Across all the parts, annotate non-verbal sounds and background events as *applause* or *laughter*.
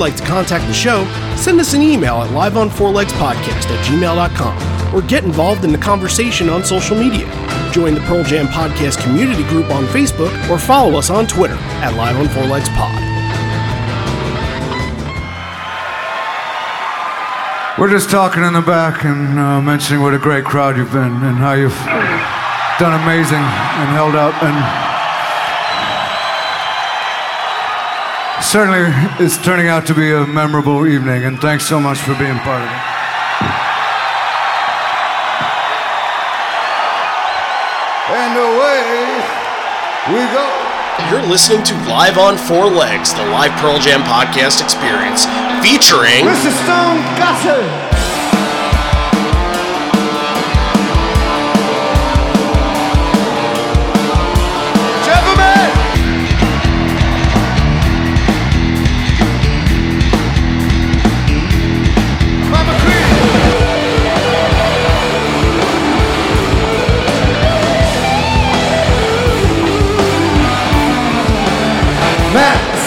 like to contact the show, send us an email at liveonfourlegspodcast at gmail.com or get involved in the conversation on social media. Join the Pearl Jam Podcast community group on Facebook or follow us on Twitter at Live on Four Legs Pod. We're just talking in the back and uh, mentioning what a great crowd you've been and how you've done amazing and held up and certainly it's turning out to be a memorable evening and thanks so much for being part of it. And away we go. You're listening to Live on Four Legs, the live Pearl Jam podcast experience, featuring Mr. Stone Gossard.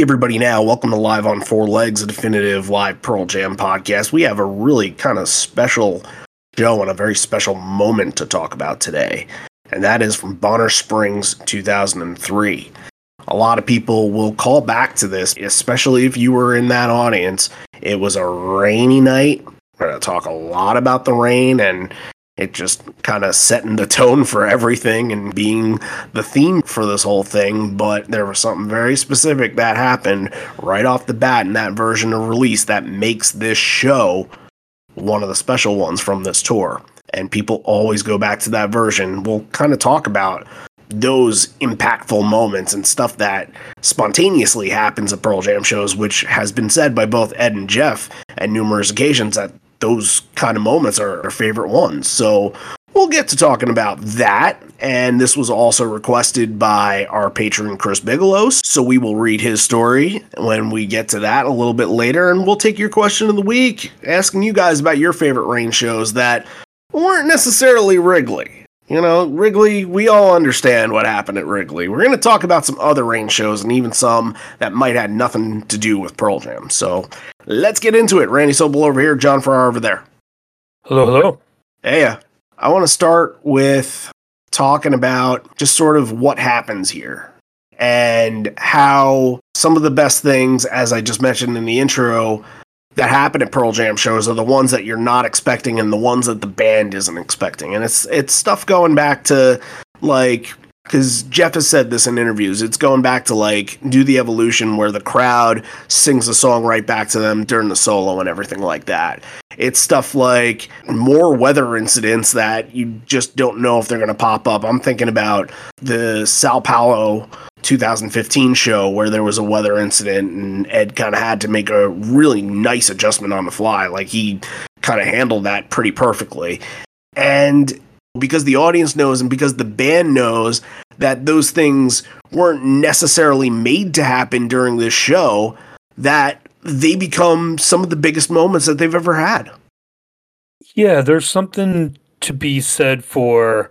Everybody, now, welcome to Live on Four Legs, a definitive live Pearl Jam podcast. We have a really kind of special show and a very special moment to talk about today, and that is from Bonner Springs 2003. A lot of people will call back to this, especially if you were in that audience. It was a rainy night. We're going to talk a lot about the rain and it just kind of setting the tone for everything and being the theme for this whole thing. But there was something very specific that happened right off the bat in that version of release that makes this show one of the special ones from this tour. And people always go back to that version. We'll kind of talk about those impactful moments and stuff that spontaneously happens at Pearl Jam shows, which has been said by both Ed and Jeff at numerous occasions that those kind of moments are our favorite ones. So we'll get to talking about that. And this was also requested by our patron, Chris Bigelow. So we will read his story when we get to that a little bit later. And we'll take your question of the week, asking you guys about your favorite rain shows that weren't necessarily Wrigley. You know, Wrigley, we all understand what happened at Wrigley. We're going to talk about some other rain shows and even some that might have nothing to do with Pearl Jam. So let's get into it. Randy Sobel over here, John Farrar over there. Hello, hello. Hey, uh, I want to start with talking about just sort of what happens here and how some of the best things, as I just mentioned in the intro, that happen at Pearl Jam shows are the ones that you're not expecting and the ones that the band isn't expecting. And it's it's stuff going back to like because Jeff has said this in interviews. It's going back to like do the evolution where the crowd sings a song right back to them during the solo and everything like that. It's stuff like more weather incidents that you just don't know if they're going to pop up. I'm thinking about the Sao Paulo 2015 show where there was a weather incident and Ed kind of had to make a really nice adjustment on the fly. Like he kind of handled that pretty perfectly. And because the audience knows and because the band knows that those things weren't necessarily made to happen during this show, that they become some of the biggest moments that they've ever had. Yeah, there's something to be said for,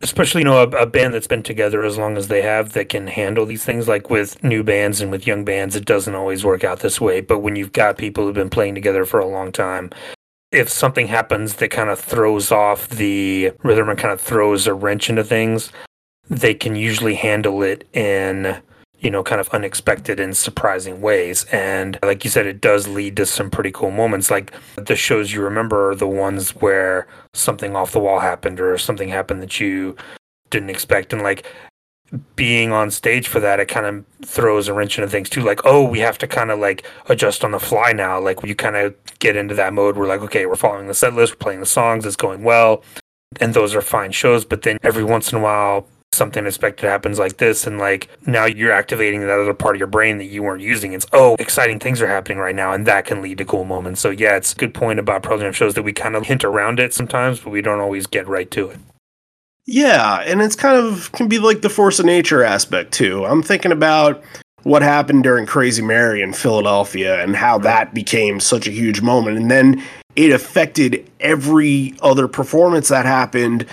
especially you know, a, a band that's been together as long as they have that can handle these things. Like with new bands and with young bands, it doesn't always work out this way. But when you've got people who've been playing together for a long time, if something happens that kind of throws off the rhythm and kind of throws a wrench into things, they can usually handle it in you know, kind of unexpected and surprising ways. And like you said, it does lead to some pretty cool moments. Like the shows you remember are the ones where something off the wall happened or something happened that you didn't expect. And like being on stage for that, it kind of throws a wrench into things too. Like, oh, we have to kind of like adjust on the fly now. Like you kind of get into that mode. We're like, okay, we're following the set list, we're playing the songs, it's going well. And those are fine shows. But then every once in a while, something unexpected happens like this and like now you're activating that other part of your brain that you weren't using it's oh exciting things are happening right now and that can lead to cool moments so yeah it's a good point about Jam shows that we kind of hint around it sometimes but we don't always get right to it yeah and it's kind of can be like the force of nature aspect too i'm thinking about what happened during crazy mary in philadelphia and how that became such a huge moment and then it affected every other performance that happened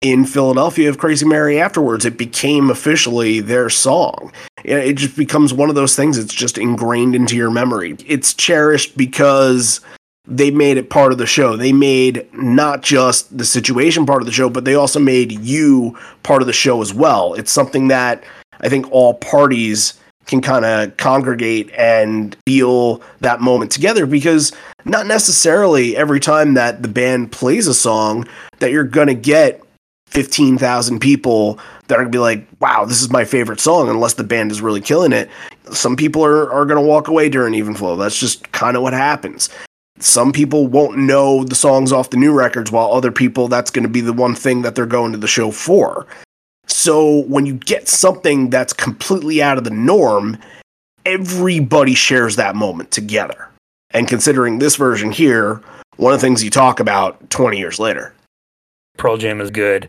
in Philadelphia of Crazy Mary afterwards. It became officially their song. It just becomes one of those things it's just ingrained into your memory. It's cherished because they made it part of the show. They made not just the situation part of the show, but they also made you part of the show as well. It's something that I think all parties can kind of congregate and feel that moment together because not necessarily every time that the band plays a song that you're going to get 15,000 people that are going to be like, wow, this is my favorite song, unless the band is really killing it. Some people are, are going to walk away during Even Flow. That's just kind of what happens. Some people won't know the songs off the new records, while other people, that's going to be the one thing that they're going to the show for. So when you get something that's completely out of the norm, everybody shares that moment together. And considering this version here, one of the things you talk about 20 years later. Pearl Jam is good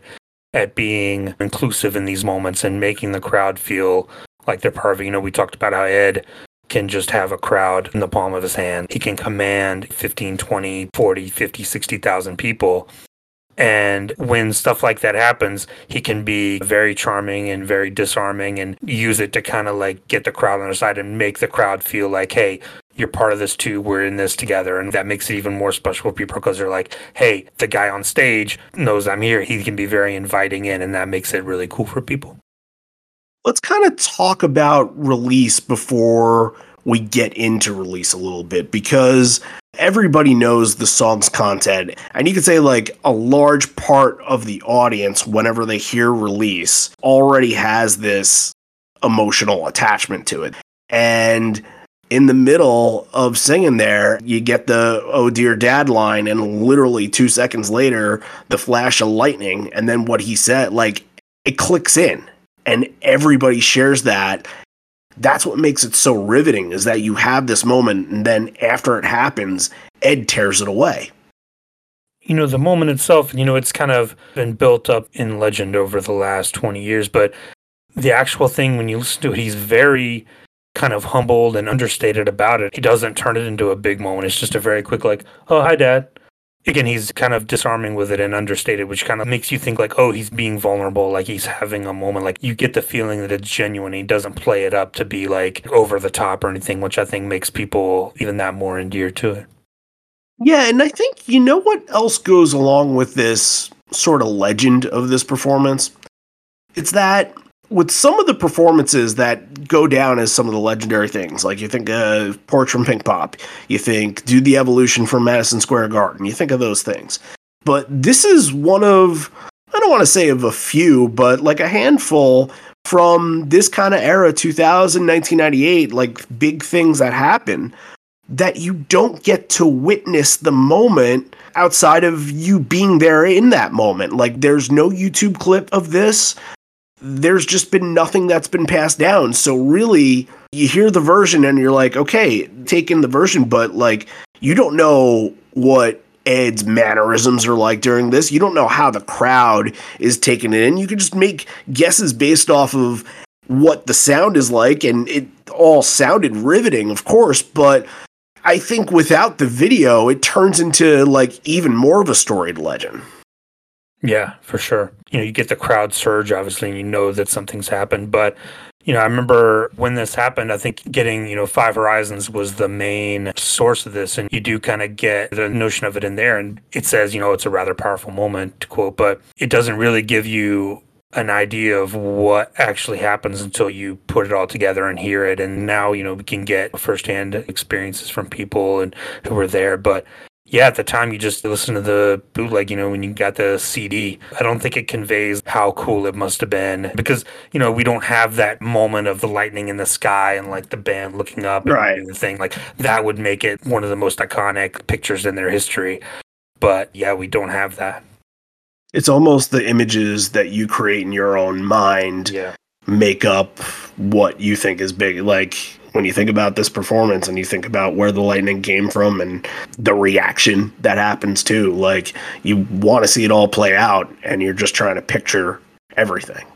at being inclusive in these moments and making the crowd feel like they're part of it. You know, we talked about how Ed can just have a crowd in the palm of his hand. He can command 15, 20, 40, 50, 60,000 people. And when stuff like that happens, he can be very charming and very disarming and use it to kind of like get the crowd on his side and make the crowd feel like, hey, you're part of this too. We're in this together. And that makes it even more special for people because they're like, hey, the guy on stage knows I'm here. He can be very inviting in, and that makes it really cool for people. Let's kind of talk about release before we get into release a little bit because everybody knows the song's content. And you could say, like, a large part of the audience, whenever they hear release, already has this emotional attachment to it. And in the middle of singing there, you get the oh dear dad line, and literally two seconds later, the flash of lightning. And then what he said, like, it clicks in, and everybody shares that. That's what makes it so riveting is that you have this moment, and then after it happens, Ed tears it away. You know, the moment itself, you know, it's kind of been built up in legend over the last 20 years, but the actual thing, when you listen to it, he's very kind of humbled and understated about it. He doesn't turn it into a big moment. It's just a very quick, like, oh, hi, dad. Again, he's kind of disarming with it and understated, which kind of makes you think, like, oh, he's being vulnerable, like he's having a moment. Like, you get the feeling that it's genuine. He doesn't play it up to be like over the top or anything, which I think makes people even that more endeared to it. Yeah, and I think, you know what else goes along with this sort of legend of this performance? It's that with some of the performances that go down as some of the legendary things, like you think of Porch from Pinkpop, you think Do the Evolution from Madison Square Garden, you think of those things. But this is one of, I don't want to say of a few, but like a handful from this kind of era, 2000, 1998, like big things that happen that you don't get to witness the moment outside of you being there in that moment. Like there's no YouTube clip of this there's just been nothing that's been passed down. So really, you hear the version and you're like, okay, take in the version, but like you don't know what Ed's mannerisms are like during this. You don't know how the crowd is taking it in. You can just make guesses based off of what the sound is like, and it all sounded riveting, of course, but I think without the video, it turns into like even more of a storied legend. Yeah, for sure. You know, you get the crowd surge, obviously, and you know that something's happened. But, you know, I remember when this happened, I think getting, you know, Five Horizons was the main source of this. And you do kind of get the notion of it in there. And it says, you know, it's a rather powerful moment, to quote, but it doesn't really give you an idea of what actually happens until you put it all together and hear it. And now, you know, we can get firsthand experiences from people and who were there. But yeah, at the time you just listen to the bootleg, you know, when you got the CD. I don't think it conveys how cool it must have been because, you know, we don't have that moment of the lightning in the sky and like the band looking up and right. the thing. Like that would make it one of the most iconic pictures in their history. But yeah, we don't have that. It's almost the images that you create in your own mind Yeah. make up what you think is big. Like when you think about this performance and you think about where the lightning came from and the reaction that happens too, like you want to see it all play out and you're just trying to picture everything.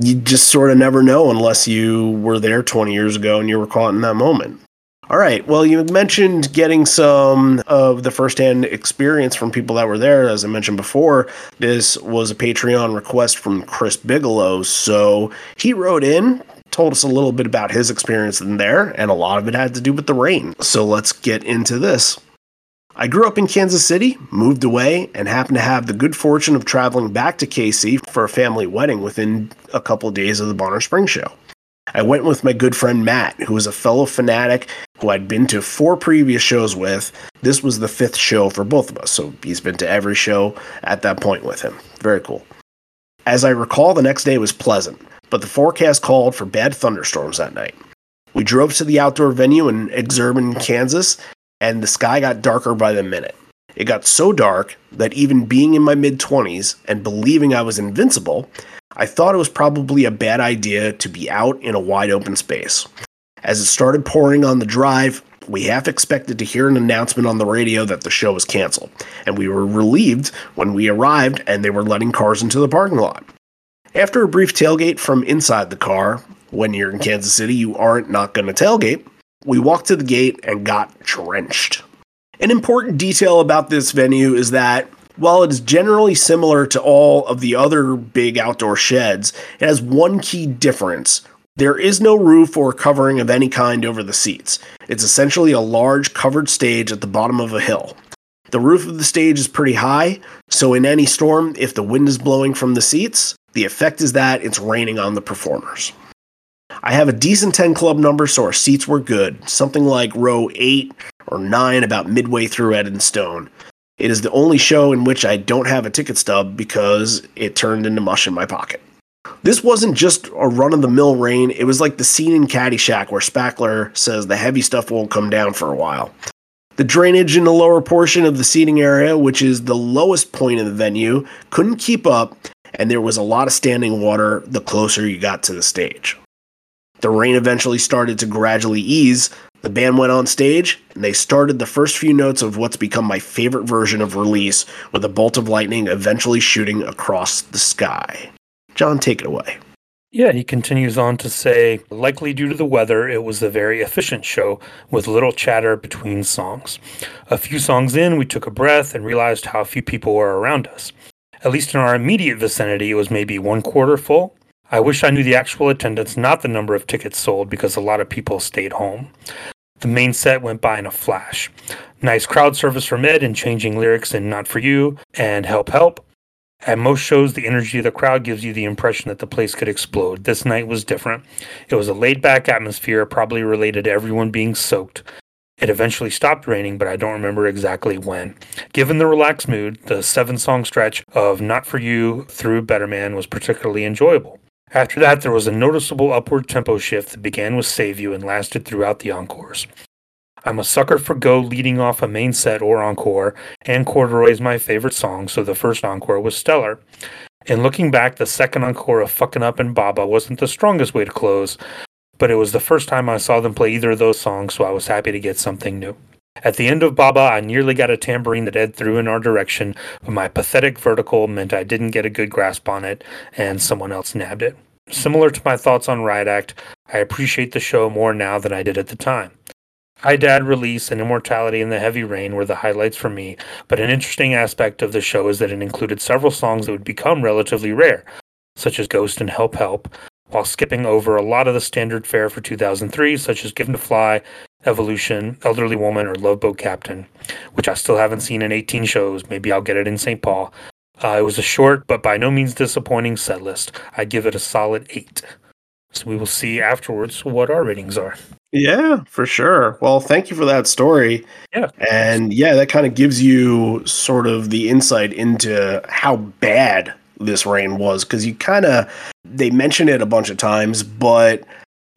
You just sort of never know unless you were there 20 years ago and you were caught in that moment. All right. Well, you mentioned getting some of the firsthand experience from people that were there. As I mentioned before, this was a Patreon request from Chris Bigelow. So he wrote in, told us a little bit about his experience in there, and a lot of it had to do with the rain. So let's get into this. I grew up in Kansas City, moved away, and happened to have the good fortune of traveling back to KC for a family wedding within a couple of days of the Bonner Spring show. I went with my good friend Matt, who was a fellow fanatic who I'd been to four previous shows with. This was the fifth show for both of us, so he's been to every show at that point with him. Very cool. As I recall, the next day was pleasant, but the forecast called for bad thunderstorms that night. We drove to the outdoor venue in Exurban, Kansas, and the sky got darker by the minute. It got so dark that even being in my mid 20s and believing I was invincible, I thought it was probably a bad idea to be out in a wide open space. As it started pouring on the drive, we half expected to hear an announcement on the radio that the show was canceled, and we were relieved when we arrived and they were letting cars into the parking lot. After a brief tailgate from inside the car, when you're in Kansas City, you aren't not going to tailgate. We walked to the gate and got drenched. An important detail about this venue is that while it is generally similar to all of the other big outdoor sheds, it has one key difference. There is no roof or covering of any kind over the seats. It's essentially a large covered stage at the bottom of a hill. The roof of the stage is pretty high, so in any storm, if the wind is blowing from the seats, the effect is that it's raining on the performers. I have a decent 10 club number, so our seats were good, something like row 8 or 9, about midway through Ed and Stone. It is the only show in which I don't have a ticket stub because it turned into mush in my pocket. This wasn't just a run of the mill rain, it was like the scene in Caddyshack where Spackler says the heavy stuff won't come down for a while. The drainage in the lower portion of the seating area, which is the lowest point of the venue, couldn't keep up, and there was a lot of standing water the closer you got to the stage. The rain eventually started to gradually ease. The band went on stage, and they started the first few notes of what's become my favorite version of release, with a bolt of lightning eventually shooting across the sky. John, take it away. Yeah, he continues on to say, likely due to the weather, it was a very efficient show with little chatter between songs. A few songs in, we took a breath and realized how few people were around us. At least in our immediate vicinity, it was maybe one quarter full. I wish I knew the actual attendance, not the number of tickets sold, because a lot of people stayed home. The main set went by in a flash. Nice crowd service from Ed and changing lyrics in Not For You and Help Help. At most shows, the energy of the crowd gives you the impression that the place could explode. This night was different. It was a laid back atmosphere, probably related to everyone being soaked. It eventually stopped raining, but I don't remember exactly when. Given the relaxed mood, the seven song stretch of Not For You through Better Man was particularly enjoyable. After that, there was a noticeable upward tempo shift that began with Save You and lasted throughout the encores. I'm a sucker for Go leading off a main set or encore, and Corduroy is my favorite song, so the first encore was stellar. And looking back, the second encore of Fucking Up and Baba wasn't the strongest way to close, but it was the first time I saw them play either of those songs, so I was happy to get something new. At the end of Baba, I nearly got a tambourine that Ed threw in our direction, but my pathetic vertical meant I didn't get a good grasp on it, and someone else nabbed it. Similar to my thoughts on Riot Act, I appreciate the show more now than I did at the time. I Dad release and Immortality in the Heavy Rain were the highlights for me, but an interesting aspect of the show is that it included several songs that would become relatively rare, such as Ghost and Help Help, while skipping over a lot of the standard fare for 2003, such as Given to Fly, Evolution, Elderly Woman, or Love Boat Captain, which I still haven't seen in 18 shows. Maybe I'll get it in St. Paul. Uh, it was a short but by no means disappointing set list. I give it a solid 8. So we will see afterwards what our ratings are. Yeah, for sure. Well, thank you for that story. Yeah. And yeah, that kind of gives you sort of the insight into how bad this rain was because you kind of they mention it a bunch of times, but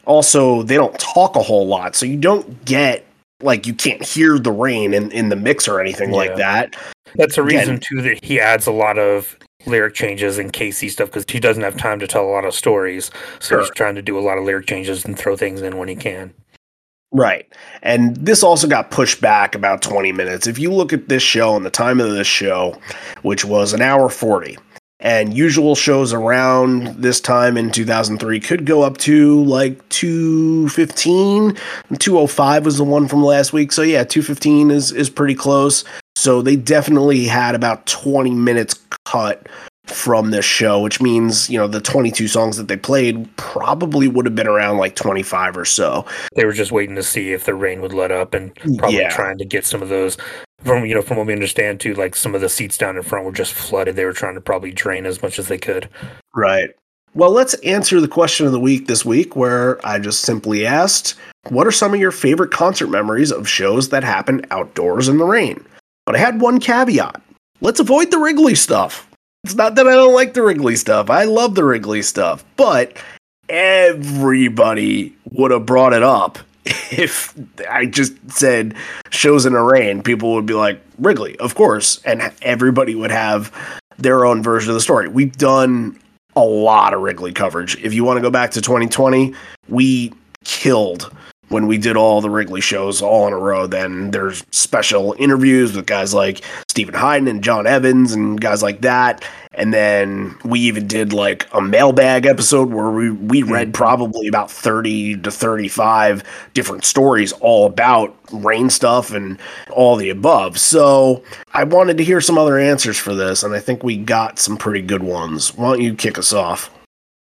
also they don't talk a whole lot, so you don't get like you can't hear the rain in in the mix or anything Yeah. like that. That's a Again- reason too that he adds a lot of lyric changes and KC stuff because he doesn't have time to tell a lot of stories. So Sure. he's trying to do a lot of lyric changes and throw things in when he can. Right. And this also got pushed back about 20 minutes. If you look at this show and the time of this show, which was an hour 40, and usual shows around this time in 2003 could go up to like 215 205 was the one from last week. So yeah 215 is is pretty close. So they definitely had about 20 minutes cut from this show which means you know the 22 songs that they played probably would have been around like 25 or so They were just waiting to see if the rain would let up and probably Yeah. trying to get some of those from you know from what we understand too like some of the seats down in front were just flooded they were trying to probably drain as much as they could Right. Well, let's answer the question of the week this week, where I just simply asked, What are some of your favorite concert memories of shows that happen outdoors in the rain? But I had one caveat let's avoid the Wrigley stuff. It's not that I don't like the Wrigley stuff, I love the Wrigley stuff, but everybody would have brought it up *laughs* if I just said shows in a rain. People would be like, Wrigley, of course. And everybody would have their own version of the story. We've done a lot of Wrigley coverage. If you want to go back to 2020, we killed when we did all the Wrigley shows all in a row. Then there's special interviews with guys like Steven Hyden and John Evans and guys like that. And then we even did like a mailbag episode where we, we hmm. read probably about 30 to 35 different stories all about rain stuff and all the above. So I wanted to hear some other answers for this, and I think we got some pretty good ones. Why don't you kick us off?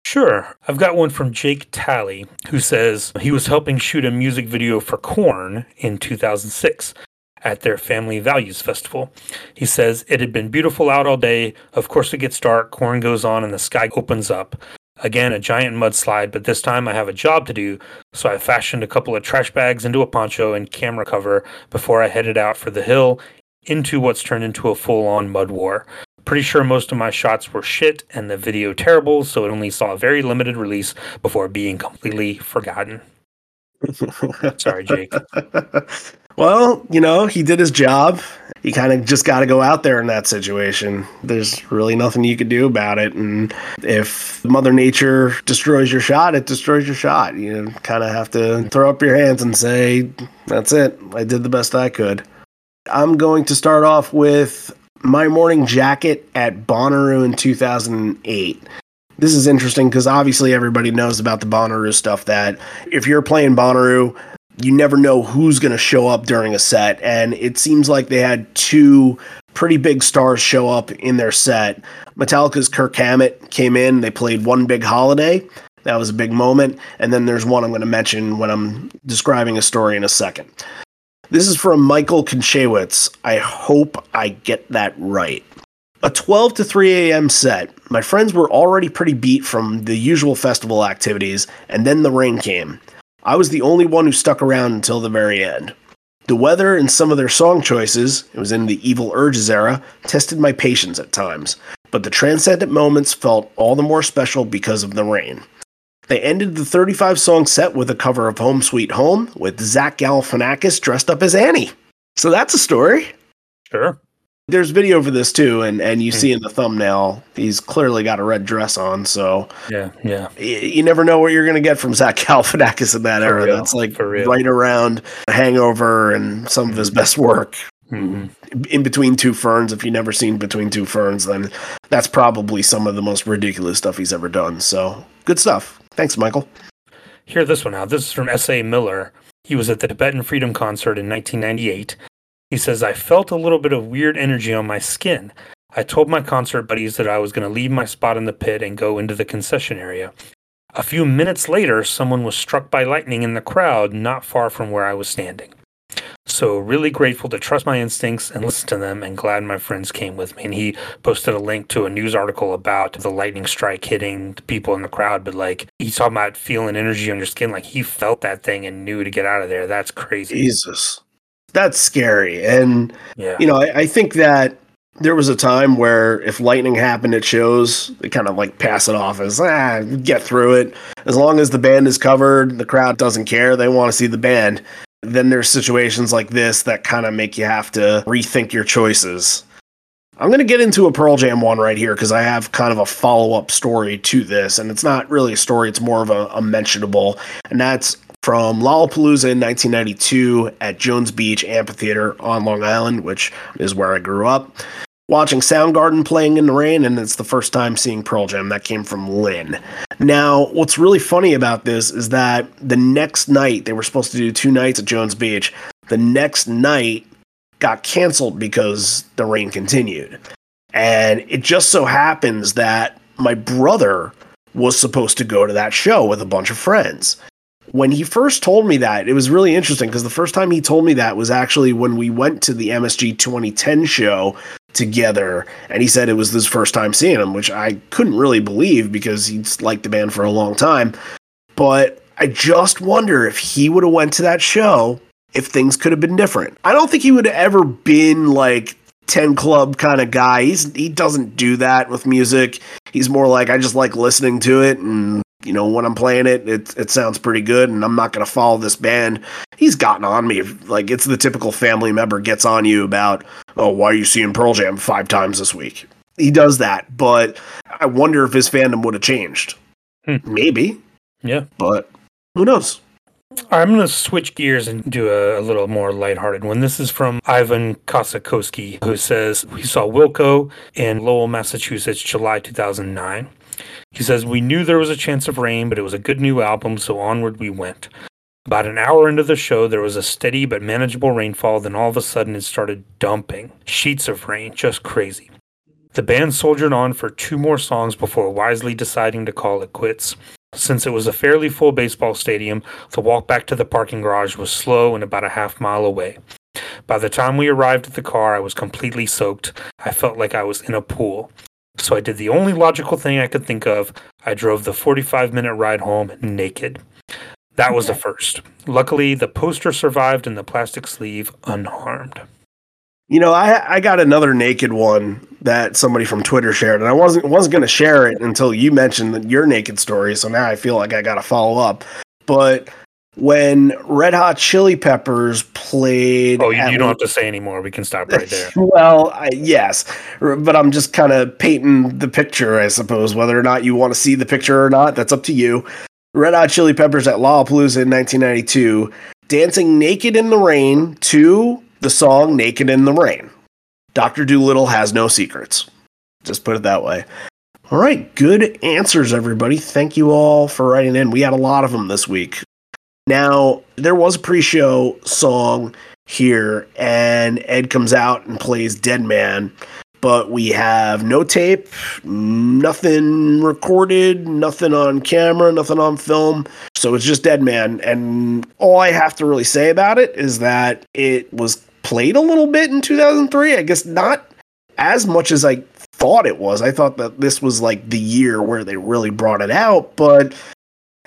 Sure. I've got one from Jake Talley, who says he was helping shoot a music video for Korn in 2006 at their Family Values Festival. He says it had been beautiful out all day. Of course, it gets dark, Korn goes on, and the sky opens up. Again, a giant mudslide, but this time I have a job to do, so I fashioned a couple of trash bags into a poncho and camera cover before I headed out for the hill into what's turned into a full on mud war. Pretty sure most of my shots were shit and the video terrible, so it only saw a very limited release before being completely forgotten. *laughs* Sorry, Jake. well, you know, he did his job. You kind of just got to go out there in that situation. There's really nothing you could do about it. And if Mother Nature destroys your shot, it destroys your shot. You kind of have to throw up your hands and say, that's it. I did the best I could. I'm going to start off with my morning jacket at Bonnaroo in 2008. This is interesting because obviously everybody knows about the Bonnaroo stuff that if you're playing Bonnaroo, you never know who's going to show up during a set. And it seems like they had two pretty big stars show up in their set. Metallica's Kirk Hammett came in, they played One Big Holiday. That was a big moment. And then there's one I'm going to mention when I'm describing a story in a second. This is from Michael Konchewitz. I hope I get that right. A 12 to 3 a.m. set. My friends were already pretty beat from the usual festival activities, and then the rain came. I was the only one who stuck around until the very end. The weather and some of their song choices, it was in the Evil Urges era, tested my patience at times, but the transcendent moments felt all the more special because of the rain. They ended the 35 song set with a cover of Home Sweet Home with Zach Galifianakis dressed up as Annie. So that's a story. Sure. There's video for this too, and, and you see in the thumbnail, he's clearly got a red dress on. So Yeah, yeah. y- you never know what you're going to get from Zach *laughs* Galifianakis in that For era. real, That's like right around Hangover and some of his best work. hmm In Between Two Ferns, if you've never seen Between Two Ferns, then that's probably some of the most ridiculous stuff he's ever done. So good stuff. Thanks, Michael. Hear this one out. This is from S.A. Miller. He was at the Tibetan Freedom Concert in 1998. He says, I felt a little bit of weird energy on my skin. I told my concert buddies that I was going to leave my spot in the pit and go into the concession area. A few minutes later, someone was struck by lightning in the crowd not far from where I was standing. So, really grateful to trust my instincts and listen to them, and glad my friends came with me. And he posted a link to a news article about the lightning strike hitting the people in the crowd. But, like, he's talking about feeling energy on your skin. Like, he felt that thing and knew to get out of there. That's crazy. Jesus. That's scary. And Yeah. you know, I, I think that there was a time where if lightning happened at shows, they kind of like pass it off as ah, get through it. As long as the band is covered, the crowd doesn't care. They want to see the band. Then there's situations like this that kind of make you have to rethink your choices. I'm going to get into a Pearl Jam one right here because I have kind of a follow up story to this. And it's not really a story, it's more of a, a mentionable. And that's from Lollapalooza in 1992 at Jones Beach Amphitheater on Long Island, which is where I grew up. Watching Soundgarden playing in the rain, and it's the first time seeing Pearl Jam. That came from Lynn. Now, what's really funny about this is that the next night, they were supposed to do two nights at Jones Beach. The next night got canceled because the rain continued. And it just so happens that my brother was supposed to go to that show with a bunch of friends when he first told me that, it was really interesting because the first time he told me that was actually when we went to the MSG 2010 show together, and he said it was his first time seeing him, which I couldn't really believe because he's liked the band for a long time. But I just wonder if he would have went to that show, if things could have been different. I don't think he would have ever been like 10 club kind of guy. He's he doesn't do that with music. He's more like I just like listening to it and you know, when I'm playing it, it it sounds pretty good, and I'm not going to follow this band. He's gotten on me like it's the typical family member gets on you about, oh, why are you seeing Pearl Jam five times this week? He does that, but I wonder if his fandom would have changed. Hmm. Maybe, yeah, but who knows? I'm going to switch gears and do a, a, little more lighthearted one. This is from Ivan Kosakowski, who says, We saw Wilco in Lowell, Massachusetts, July 2009. He says, We knew there was a chance of rain, but it was a good new album, so onward we went. About an hour into the show, there was a steady but manageable rainfall, then all of a sudden it started dumping. Sheets of rain, just crazy. The band soldiered on for two more songs before wisely deciding to call it quits. Since it was a fairly full baseball stadium, the walk back to the parking garage was slow and about a half mile away. By the time we arrived at the car, I was completely soaked. I felt like I was in a pool. So I did the only logical thing I could think of. I drove the 45 minute ride home naked. That was the first. Luckily, the poster survived in the plastic sleeve unharmed. You know, I I got another naked one that somebody from Twitter shared, and I wasn't wasn't going to share it until you mentioned your naked story. So now I feel like I got to follow up. But when Red Hot Chili Peppers played. Oh, you, you don't have to say anymore. We can stop right there. *laughs* well, I, yes, but I'm just kind of painting the picture, I suppose. Whether or not you want to see the picture or not, that's up to you. Red Hot Chili Peppers at Lollapalooza in 1992, dancing naked in the rain to the song "Naked in the Rain." Doctor Dolittle has no secrets. Just put it that way. All right, good answers, everybody. Thank you all for writing in. We had a lot of them this week. Now, there was a pre show song here, and Ed comes out and plays Dead Man, but we have no tape, nothing recorded, nothing on camera, nothing on film. So it's just Dead Man. And all I have to really say about it is that it was played a little bit in 2003. I guess not as much as I thought it was. I thought that this was like the year where they really brought it out, but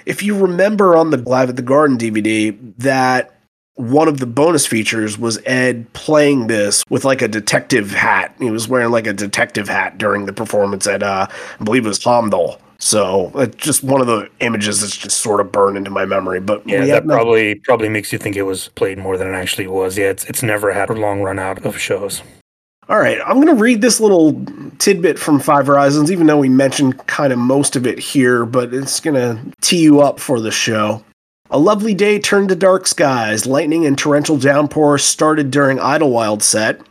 if you remember on the Live at the Garden DVD, that one of the bonus features was Ed playing this with like a detective hat. He was wearing like a detective hat during the performance at, uh, I believe it was Holmdel. So it's just one of the images that's just sort of burned into my memory. But yeah, that probably probably makes you think it was played more than it actually was. Yeah, it's it's never had a long run out of shows. All right, I'm going to read this little tidbit from Five Horizons, even though we mentioned kind of most of it here, but it's going to tee you up for the show. A lovely day turned to dark skies. Lightning and torrential downpour started during Idlewild set.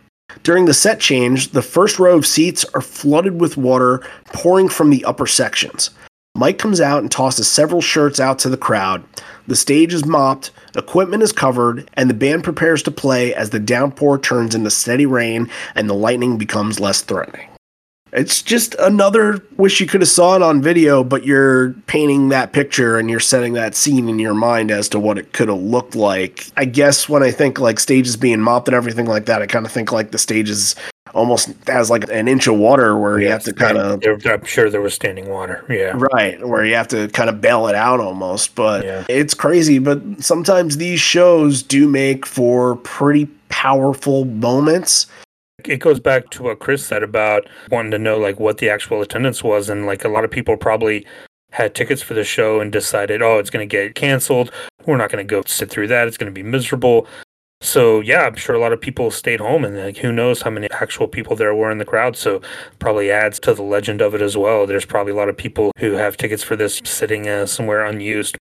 During the set change, the first row of seats are flooded with water pouring from the upper sections. Mike comes out and tosses several shirts out to the crowd. The stage is mopped, equipment is covered, and the band prepares to play as the downpour turns into steady rain and the lightning becomes less threatening. It's just another wish you could have saw it on video, but you're painting that picture and you're setting that scene in your mind as to what it could have looked like. I guess when I think like stages being mopped and everything like that, I kind of think like the stages almost has like an inch of water where you have to kind of. I'm sure there was standing water. Yeah. Right. Where you have to kind of bail it out almost. But yeah. it's crazy. But sometimes these shows do make for pretty powerful moments. It goes back to what Chris said about wanting to know like what the actual attendance was. And like a lot of people probably had tickets for the show and decided, oh, it's going to get canceled. We're not going to go sit through that. It's going to be miserable. So yeah, I'm sure a lot of people stayed home, and like who knows how many actual people there were in the crowd. So probably adds to the legend of it as well. There's probably a lot of people who have tickets for this sitting uh, somewhere unused.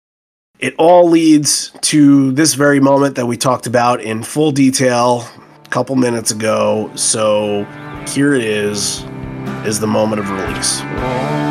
It all leads to this very moment that we talked about in full detail couple minutes ago. So here it is, is the moment of release.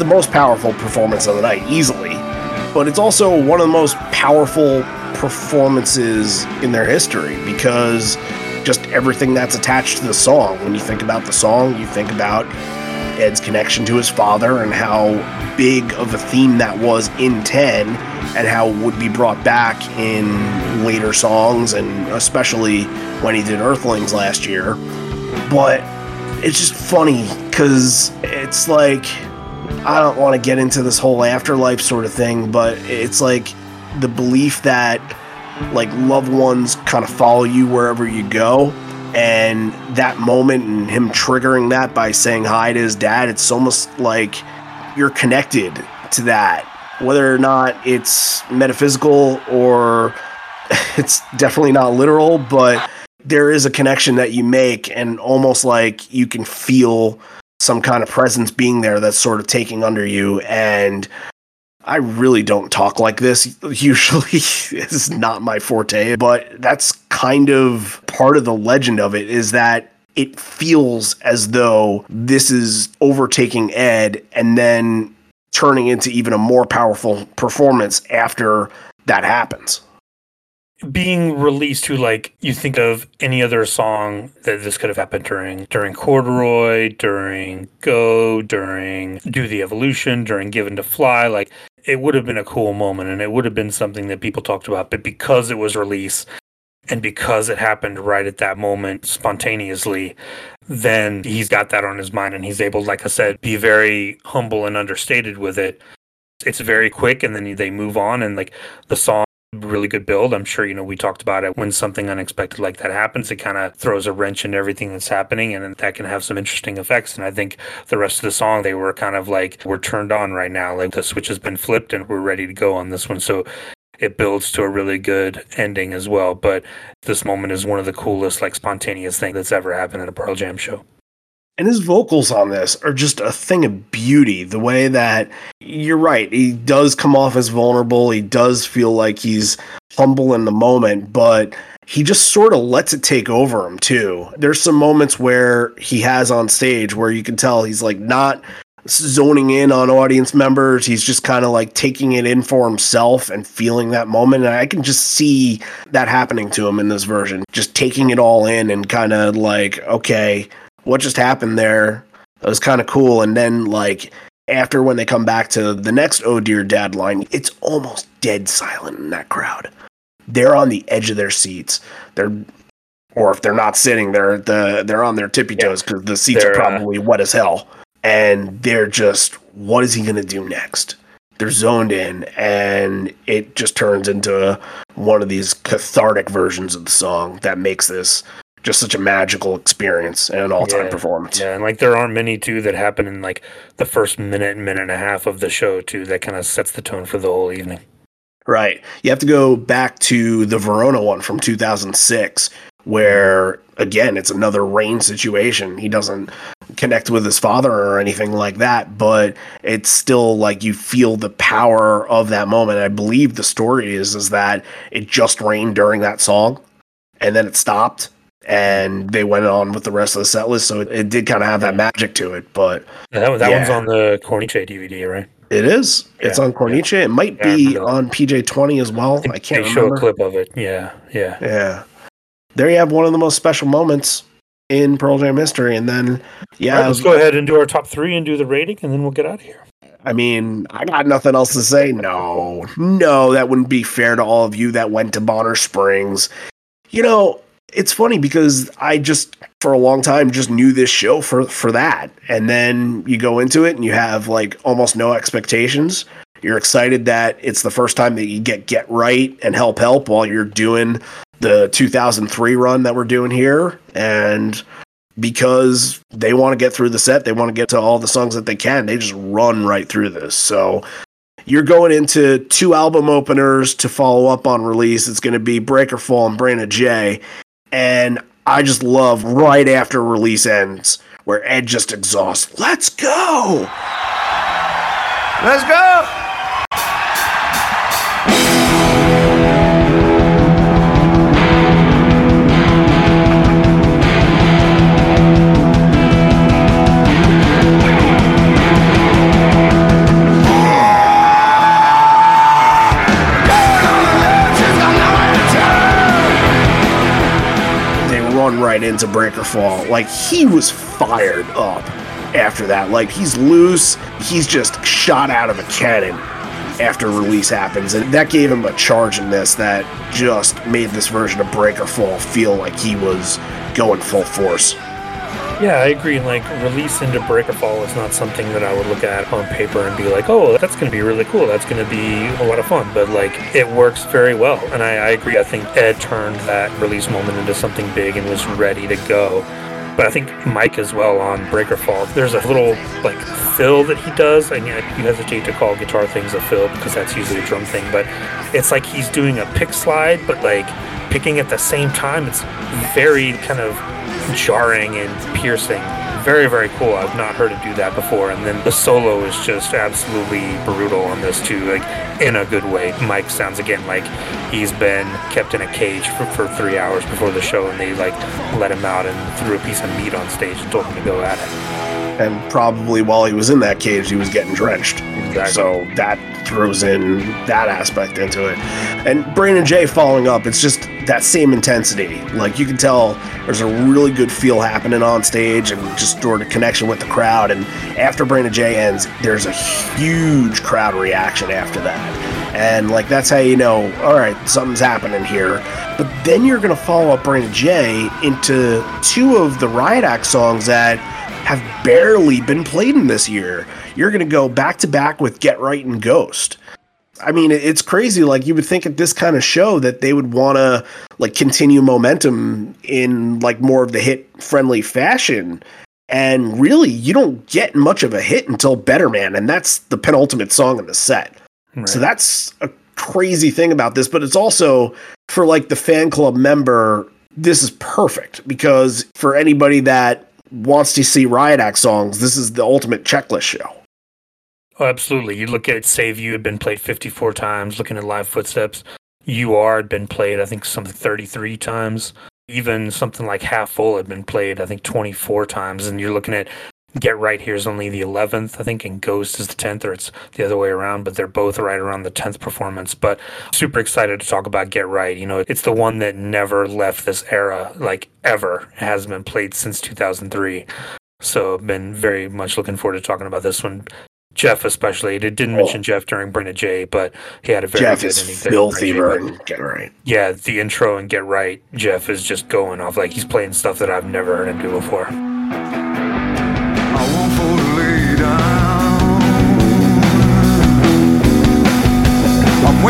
The most powerful performance of the night, easily. But it's also one of the most powerful performances in their history because just everything that's attached to the song. When you think about the song, you think about Ed's connection to his father and how big of a theme that was in 10 and how it would be brought back in later songs and especially when he did Earthlings last year. But it's just funny because it's like I don't want to get into this whole afterlife sort of thing, but it's like the belief that like loved ones kind of follow you wherever you go. And that moment and him triggering that by saying hi to his dad, it's almost like you're connected to that. Whether or not it's metaphysical or *laughs* it's definitely not literal, but there is a connection that you make and almost like you can feel some kind of presence being there that's sort of taking under you and I really don't talk like this *laughs* usually. it's not my forte, but that's kind of part of the legend of it is that it feels as though this is overtaking Ed and then turning into even a more powerful performance after that happens being released to like you think of any other song that this could have happened during? During corduroy during go during do the evolution during given to fly like it would have been a cool moment and it would have been something that people talked about but because it was released and because it happened right at that moment spontaneously then he's got that on his mind and he's able like i said be very humble and understated with it. It's very quick and then they move on and like the song really good build. I'm sure, you know, we talked about it when something unexpected like that happens, it kind of throws a wrench into everything that's happening and that can have some interesting effects. And I think the rest of the song, they were kind of like, we're turned on right now. Like the switch has been flipped and we're ready to go on this one. So it builds to a really good ending as well. But this moment is one of the coolest, like spontaneous thing that's ever happened at a Pearl Jam show. And his vocals on this are just a thing of beauty. The way that you're right, he does come off as vulnerable. He does feel like he's humble in the moment, but he just sort of lets it take over him too. There's some moments where he has on stage where you can tell he's like not zoning in on audience members. He's just kind of like taking it in for himself and feeling that moment. And I can just see that happening to him in this version, just taking it all in and kind of like, okay, what just happened there? That was kind of cool. And then like after when they come back to the next Oh Dear Dad line, it's almost dead silent in that crowd. They're on the edge of their seats. They're or if they're not sitting, they're the they're on their tippy toes because the seats are They're, uh, probably wet as hell. And they're just, what is he gonna do next? They're zoned in, and it just turns into one of these cathartic versions of the song that makes this just such a magical experience and an all-time Yeah. performance. Yeah, and like there aren't many too that happen in like the first minute, minute and a half of the show too. That kind of sets the tone for the whole evening. Right. You have to go back to the Verona one from 2006, where again, it's another rain situation. He doesn't connect with his father or anything like that, but it's still like you feel the power of that moment. I believe the story is is that it just rained during that song and then it stopped and they went on with the rest of the set list. So it, it did kind of have that magic to it, but Yeah, that that one's on the Cornice DVD, right? it is. It's Yeah, on Cornice. It might Yeah, be on PJ20 as well. I can't they show remember. a clip of it. Yeah, yeah. Yeah. There you have one of the most special moments in Pearl Jam history. And then, yeah, right, let's go ahead and do our top three and do the rating, and then we'll get out of here. I mean, I got nothing else to say. No, no, that wouldn't be fair to all of you that went to Bonner Springs. You know, it's funny because I just, for a long time, just knew this show for, for that. And then you go into it and you have like almost no expectations. You're excited that it's the first time that you get Get Right and Help Help while you're doing the 2003 run that we're doing here. And because they want to get through the set, they want to get to all the songs that they can, they just run right through this. So you're going into two album openers to follow up on release. It's going to be Breakerfall and Brain of J. And I just love right after release ends where Ed just exhausts. Let's go! Let's go! Into Breakerfall. Like he was fired up after that. Like he's loose. He's just shot out of a cannon after release happens. And that gave him a charge in this that just made this version of Breakerfall feel like he was going full force. Yeah, I agree. Like release into Breakerfall is not something that I would look at on paper and be like, "Oh, that's going to be really cool. That's going to be a lot of fun." But like, it works very well, and I, I agree. I think Ed turned that release moment into something big and was ready to go. But I think Mike as well on Breakerfall. There's a little like fill that he does. and you hesitate to call guitar things a fill because that's usually a drum thing, but it's like he's doing a pick slide, but like picking at the same time. It's very kind of jarring and piercing. Very, very cool. I've not heard it do that before. And then the solo is just absolutely brutal on this too, like in a good way. Mike sounds again like he's been kept in a cage for, for three hours before the show, and they like let him out and threw a piece of meat on stage and told him to go at it. And probably while he was in that cage, he was getting drenched. Exactly. So that throws in that aspect into it. And Brain of J following up, it's just that same intensity. Like you can tell there's a really good feel happening on stage and just sort of connection with the crowd. And after Brain of J ends, there's a huge crowd reaction after that. And like that's how you know, all right, something's happening here. But then you're gonna follow up Brain of J into two of the Riot Act songs that have barely been played in this year. You're going to go back to back with Get Right and Ghost. I mean, it's crazy. Like you would think at this kind of show that they would want to like continue momentum in like more of the hit friendly fashion. And really, you don't get much of a hit until Better Man, and that's the penultimate song in the set. So that's a crazy thing about this, but it's also for like the fan club member, this is perfect because for anybody that wants to see Riot Act songs, this is the ultimate checklist show. Oh, absolutely. You look at Save You had been played 54 times, looking at Live Footsteps. You Are had been played, I think, something 33 times. Even something like Half Full had been played, I think, 24 times. And you're looking at Get Right here is only the 11th, I think, and Ghost is the 10th, or it's the other way around, but they're both right around the 10th performance. But super excited to talk about Get Right. You know, it's the one that never left this era, like ever. It has been played since 2003. So I've been very much looking forward to talking about this one. Jeff especially. It didn't Oh. mention Jeff during Brain of J, but he had a very Jeff good is filthy, Brain of J, but- Burn. Get right. Yeah, the intro and Get Right, Jeff is just going off like he's playing stuff that I've never heard him do before.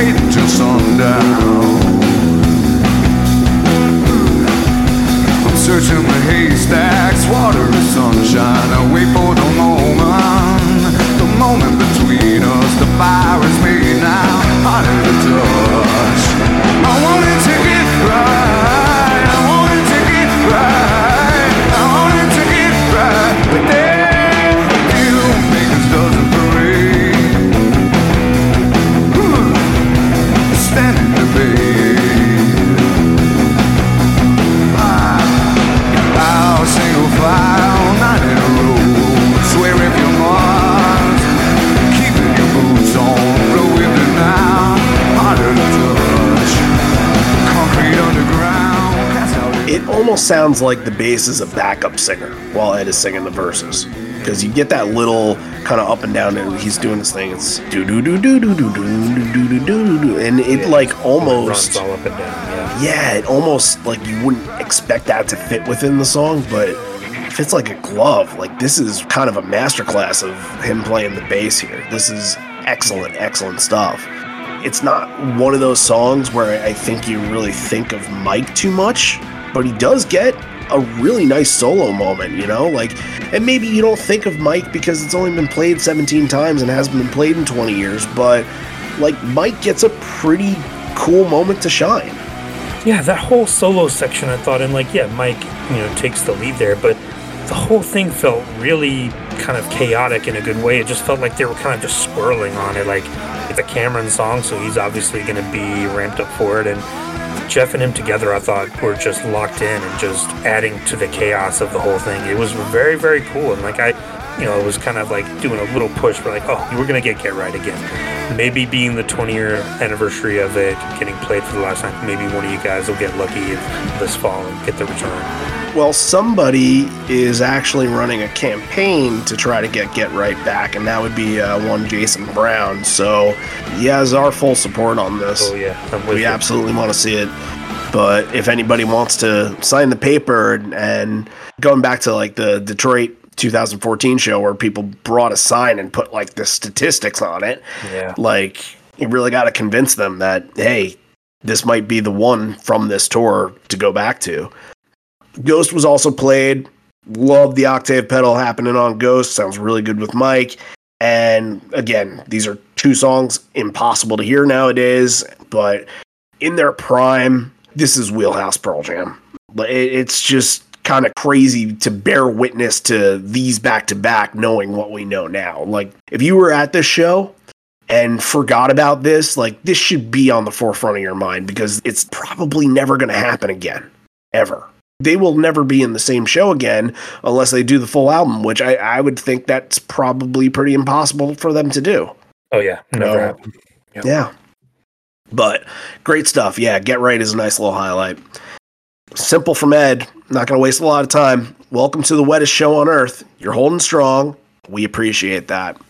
I'm till sundown. I'm searching the haystacks, water and sunshine. I wait for the moment, the moment between us. The fire is made now, harder to touch. I want it to get right. Almost sounds like the bass is a backup singer while Ed is singing the verses. Because you get that little kind of up and down, and he's doing this thing. It's do do do do do do do do do do do do, and it like almost all up and down. Yeah, yeah, it almost like you wouldn't expect that to fit within the song, but it fits like a glove. Like this is kind of a masterclass of him playing the bass here. This is excellent, excellent stuff. It's not one of those songs where I think you really think of Mike too much, but he does get a really nice solo moment, you know? Like, and maybe you don't think of Mike because it's only been played 17 times and hasn't been played in 20 years, but like Mike gets a pretty cool moment to shine. yeah. That whole solo section, I thought, and like, yeah, Mike, you know, takes the lead there, but the whole thing felt really kind of chaotic in a good way. It just felt like they were kind of just swirling on it. Like it's a Cameron song, so he's obviously going to be ramped up for it, and Jeff and him together, I thought, were just locked in and just adding to the chaos of the whole thing. It was very, very cool. And like I, you know, it was kind of like doing a little push for like, oh, we're gonna get Get Right again. Maybe being the 20 year anniversary of it getting played for the last time, maybe one of you guys will get lucky this fall and get the return. Well, somebody is actually running a campaign to try to get Get Right back, and that would be uh, one Jason Brown. So he has our full support on this. Oh yeah, we you. absolutely want to see it. But if anybody wants to sign the paper and, and going back to like the Detroit 2014 show where people brought a sign and put like the statistics on it, Yeah. like you really got to convince them that hey, this might be the one from this tour to go back to. Ghost was also played. Love the octave pedal happening on Ghost. Sounds really good with Mike. And again, these are two songs impossible to hear nowadays, but in their prime, this is wheelhouse Pearl Jam. But it's just kind of crazy to bear witness to these back to back, knowing what we know now. Like if you were at this show and forgot about this, like this should be on the forefront of your mind because it's probably never going to happen again, ever. They will never be in the same show again unless they do the full album, which I, I would think that's probably pretty impossible for them to do. Oh yeah, never No. Yep. Yeah. But great stuff. Yeah, Get Right is a nice little highlight. Simple from Ed. Not going to waste a lot of time. Welcome to the wettest show on earth. You're holding strong. We appreciate that.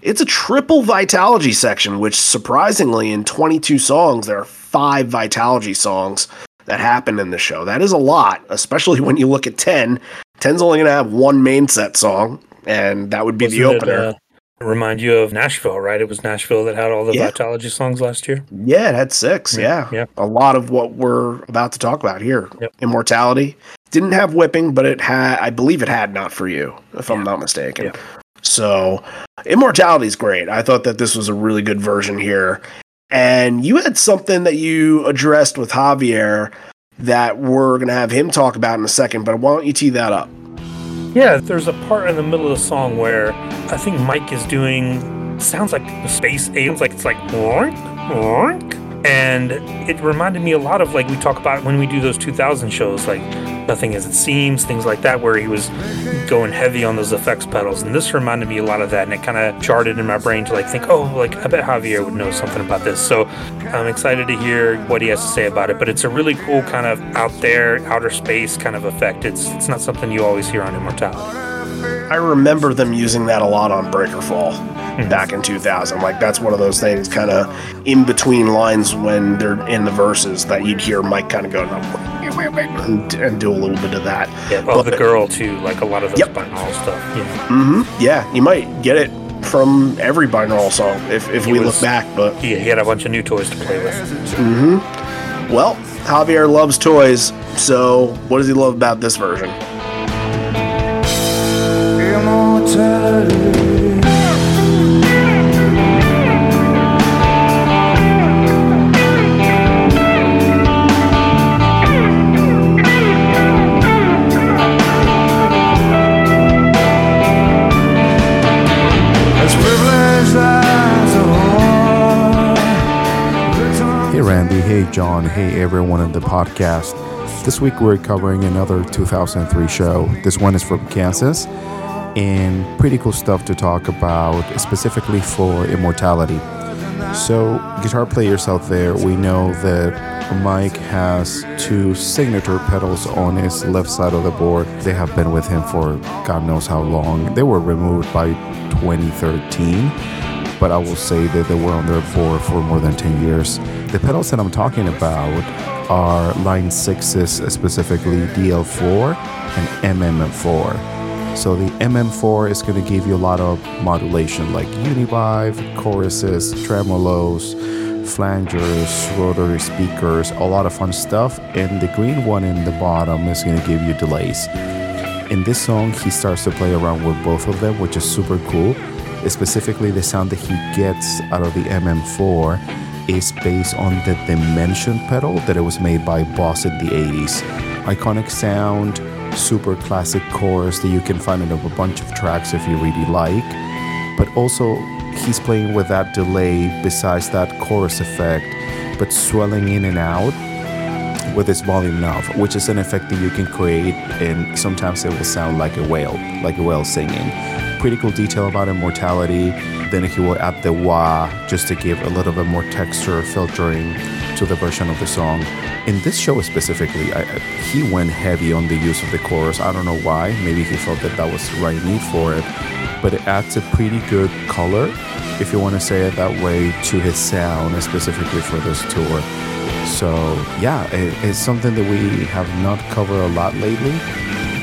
It's a triple Vitalogy section, which surprisingly, in 22 songs, there are five Vitalogy songs that happened in the show. That is a lot, especially when you look at 10. 10's only going to have one main set song, and that would be the Wasn't it, opener. uh, remind you of Nashville, right? It was Nashville that had all the Yeah. Vitalogy songs last year. Yeah, it had six. Yeah. Yeah. A lot of what we're about to talk about here. Yep. Immortality. Didn't have whipping, but it had, I believe it had Not For You, if I'm not mistaken. Yeah. So, Immortality is great. I thought that this was a really good version here. And you had something that you addressed with Javier that we're going to have him talk about in a second, but why don't you tee that up? Yeah, there's a part in the middle of the song where I think Mike is doing sounds like space aliens, like it's like oink, oink. And it reminded me a lot of like we talk about when we do those 2000 shows, like Nothing as It Seems, things like that, where he was going heavy on those effects pedals. And this reminded me a lot of that. And it kind of charted in my brain to like think, oh, like I bet Javier would know something about this. So I'm excited to hear what he has to say about it. But it's a really cool kind of out there, outer space kind of effect. It's, it's not something you always hear on Immortality. I remember them using that a lot on Breakerfall mm-hmm. back in 2000. Like that's one of those things, kind of in between lines when they're in the verses that you'd hear Mike kind of go and, and, do a little bit of that. Yeah, well, but, the girl too, like a lot of those yep. binaural stuff. Yeah. Mm-hmm. Yeah, you might get it from every binaural song if, if we was, look back. But he, he had a bunch of new toys to play with. Mm-hmm. Well, Javier loves toys, so what does he love about this version? John, hey everyone on the podcast. This week we're covering another 2003 show. This one is from Kansas and pretty cool stuff to talk about, specifically for immortality. So, guitar players out there, we know that Mike has two signature pedals on his left side of the board. They have been with him for God knows how long. They were removed by 2013, but I will say that they were on there board for more than 10 years. The pedals that I'm talking about are Line 6s, uh, specifically DL4 and MM4. So the MM4 is going to give you a lot of modulation like univibe, choruses, tremolos, flangers, rotary speakers, a lot of fun stuff. And the green one in the bottom is going to give you delays. In this song, he starts to play around with both of them, which is super cool. Specifically, the sound that he gets out of the MM4 is based on the Dimension pedal that it was made by Boss in the 80s. Iconic sound, super classic chorus that you can find in a bunch of tracks if you really like. But also, he's playing with that delay besides that chorus effect, but swelling in and out with his volume knob, which is an effect that you can create, and sometimes it will sound like a whale, like a whale singing. Cool detail about immortality. Then he will add the wah just to give a little bit more texture filtering to the version of the song. In this show specifically, I, he went heavy on the use of the chorus. I don't know why. Maybe he felt that that was the right need for it. But it adds a pretty good color, if you want to say it that way, to his sound, specifically for this tour. So, yeah, it, it's something that we have not covered a lot lately,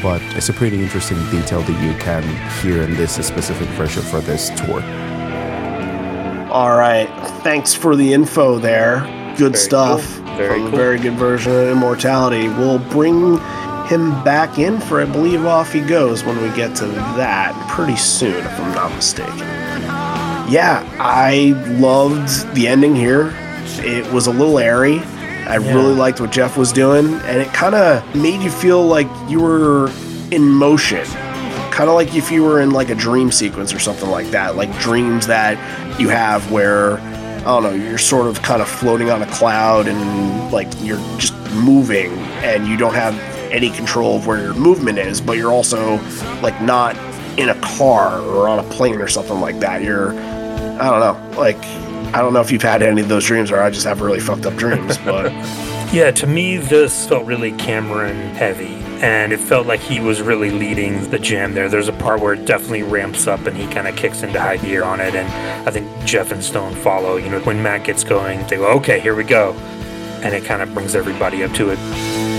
but it's a pretty interesting detail that you can hear in this specific version for this tour. All right. Thanks for the info there. Good very stuff. Cool. Very cool. very good version of Immortality. We'll bring him back in for I believe off he goes when we get to that pretty soon, if I'm not mistaken. Yeah, I loved the ending here. It was a little airy. I yeah. really liked what Jeff was doing, and it kind of made you feel like you were in motion. Kind of like if you were in like a dream sequence or something like that, like dreams that you have where I don't know, you're sort of kind of floating on a cloud and like you're just moving and you don't have any control of where your movement is, but you're also like not in a car or on a plane or something like that. You're, I don't know, like, I don't know if you've had any of those dreams or I just have really fucked up dreams, but. *laughs* yeah, to me, this felt really Cameron heavy and it felt like he was really leading the jam there. There's a part where it definitely ramps up and he kind of kicks into high gear on it, and I think Jeff and Stone follow. You know, when Matt gets going, they go, okay, here we go, and it kind of brings everybody up to it.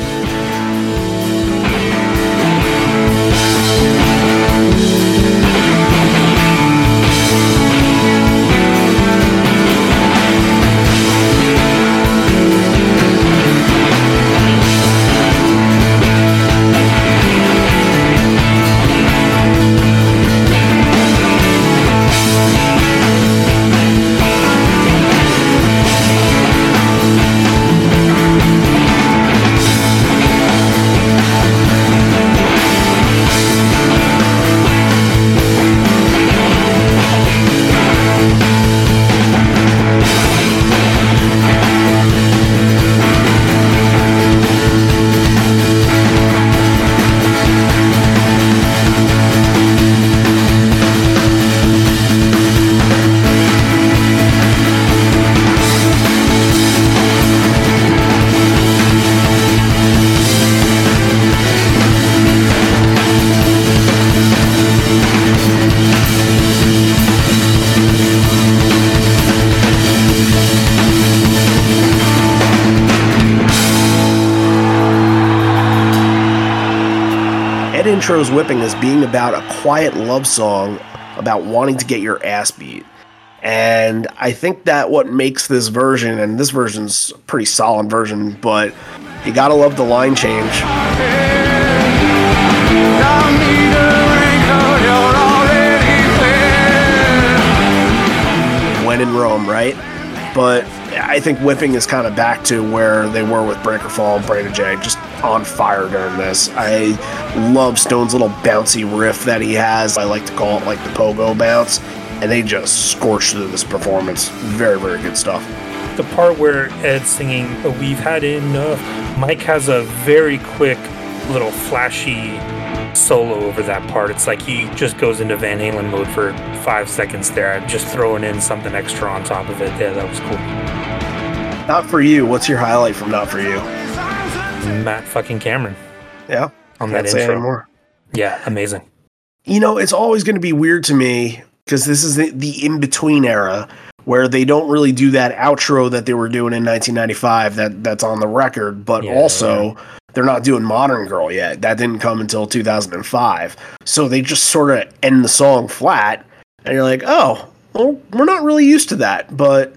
Intros Whipping as being about a quiet love song about wanting to get your ass beat. And I think that what makes this version, and this version's a pretty solid version, but you gotta love the line change. When in Rome, right? But I think Whipping is kind of back to where they were with Breakerfall and Brain J, just on fire during this. I love Stone's little bouncy riff that he has. I like to call it like the pogo bounce. And they just scorched through this performance. Very, very good stuff. The part where Ed's singing, oh, We've had enough, Mike has a very quick, little flashy solo over that part. It's like he just goes into Van Halen mode for five seconds there, just throwing in something extra on top of it. Yeah, that was cool. Not for you. What's your highlight from Not for You? Matt fucking Cameron Yeah. On that intro. anymore. Yeah, amazing. You know, it's always going to be weird to me because this is the, the in between era where they don't really do that outro that they were doing in 1995 that that's on the record, but Yeah, also they're not doing Modern Girl yet. That didn't come until 2005. So they just sort of end the song flat and you're like, "Oh, well, we're not really used to that." But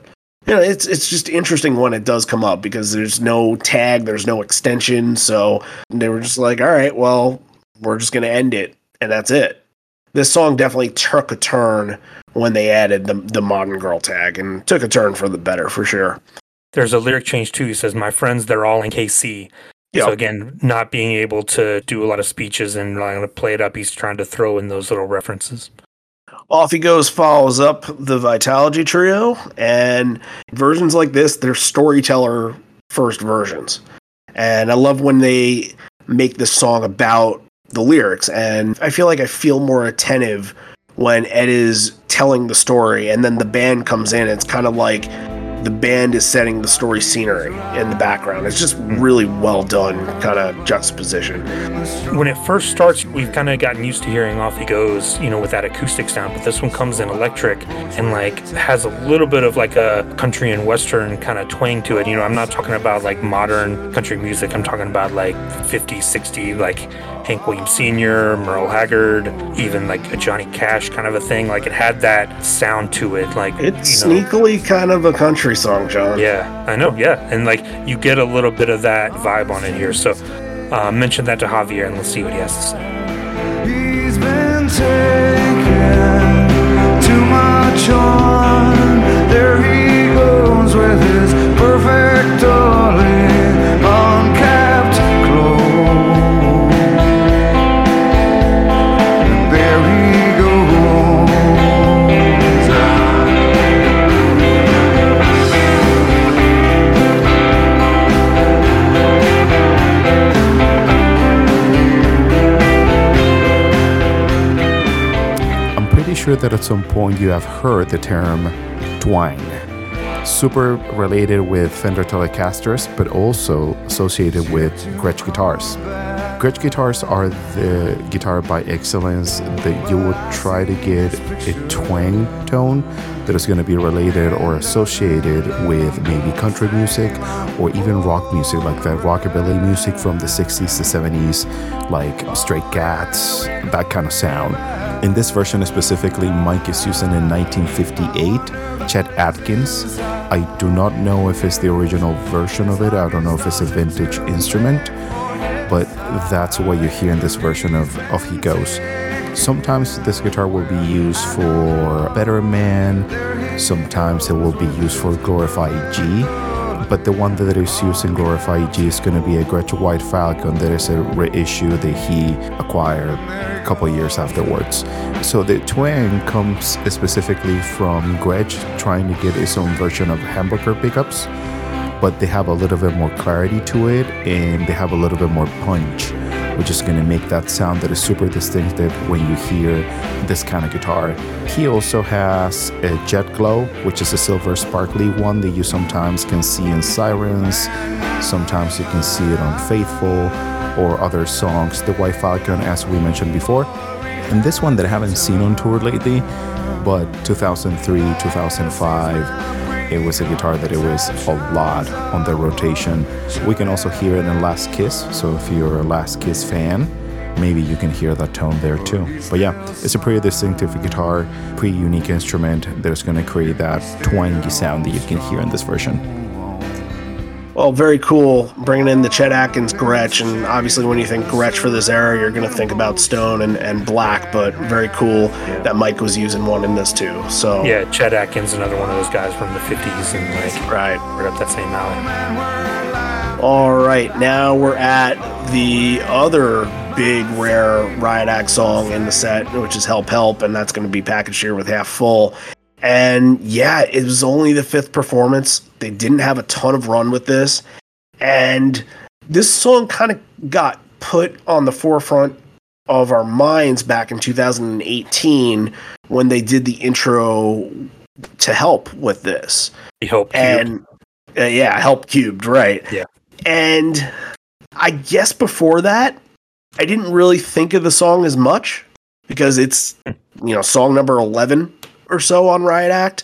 you know, it's it's just interesting when it does come up because there's no tag, there's no extension, so they were just like, "All right, well, we're just going to end it." And that's it this song definitely took a turn when they added the the modern girl tag and took a turn for the better for sure. There's a lyric change too. He says, "My friends, they're all in KC." Yeah. So again, not being able to do a lot of speeches and like, play it up, he's trying to throw in those little references. Off he goes follows up the Vitalogy trio and versions like this, they're storyteller first versions. And I love when they make this song about the lyrics and I feel like I feel more attentive when Ed is telling the story and then the band comes in. It's kind of like the band is setting the story scenery in the background. It's just hmm. really well done kind of juxtaposition. When it first starts, we've kind of gotten used to hearing "Off He Goes," you know, with that acoustic sound. But this one comes in electric and like has a little bit of like a country and western kind of twang to it. You know, I'm not talking about like modern country music. I'm talking about like 50, 60, like Hank Williams Sr., Merle Haggard, even like a Johnny Cash kind of a thing. Like it had that sound to it. Like It's you know, sneakily kind of a country song, John. Yeah, I know. Yeah, and like you get a little bit of that vibe on it here. So uh, mention that to Javier and let's see what he has to say. Sure that at some point you have heard the term twang. Super related with Fender Telecasters, but also associated with Gretsch guitars. Gretsch guitars are the guitar by excellence that you would try to get a twang tone that is going to be related or associated with maybe country music or even rock music, like that rockabilly music from the 60s to 70s, like Stray Cats, that kind of sound. In this version specifically, Mike is using in 1958 Chet Atkins. I do not know if it's the original version of it. I don't know if it's a vintage instrument, but that's what you hear in this version of Off He Goes. Sometimes this guitar will be used for Better Man, sometimes it will be used for Glorify G, but the one that is used in Glorify G is going to be a Gretsch White Falcon that is a reissue that he acquired a couple years afterwards. So the twang comes specifically from Gretsch trying to get his own version of humbucker pickups, but they have a little bit more clarity to it and they have a little bit more punch, which is going to make that sound that is super distinctive when you hear this kind of guitar. He also has a Jet Glow, which is a silver sparkly one that you sometimes can see in Sirens, sometimes you can see it on Faithful or other songs. The White Falcon, as we mentioned before. And this one that I haven't seen on tour lately, but 2003, 2005, it was a guitar that it was a lot on the rotation. We can also hear it in Last Kiss, so if you're a Last Kiss fan, maybe you can hear that tone there too. But yeah, it's a pretty distinctive guitar, pretty unique instrument that's going to create that twangy sound that you can hear in this version. Well, very cool bringing in the Chet Atkins Gretsch. And obviously, when you think Gretsch for this era, you're going to think about Stone and, and Black, but very cool that Mike was using one in this too. So, Yeah, Chet Atkins, another one of those guys from the 50s and like right. right up that same alley. All right, now we're at the other big, rare Riot Act song in the set, which is Help Help, and that's going to be packaged here with Half Full. And yeah, it was only the fifth performance. They didn't have a ton of run with this. And this song kind of got put on the forefront of our minds back in 2018 when they did the intro to help with this. He helped you. And uh, yeah, help cubed, right. Yeah. And I guess before that, I didn't really think of the song as much because it's, you know, song number 11 or so on Riot Act.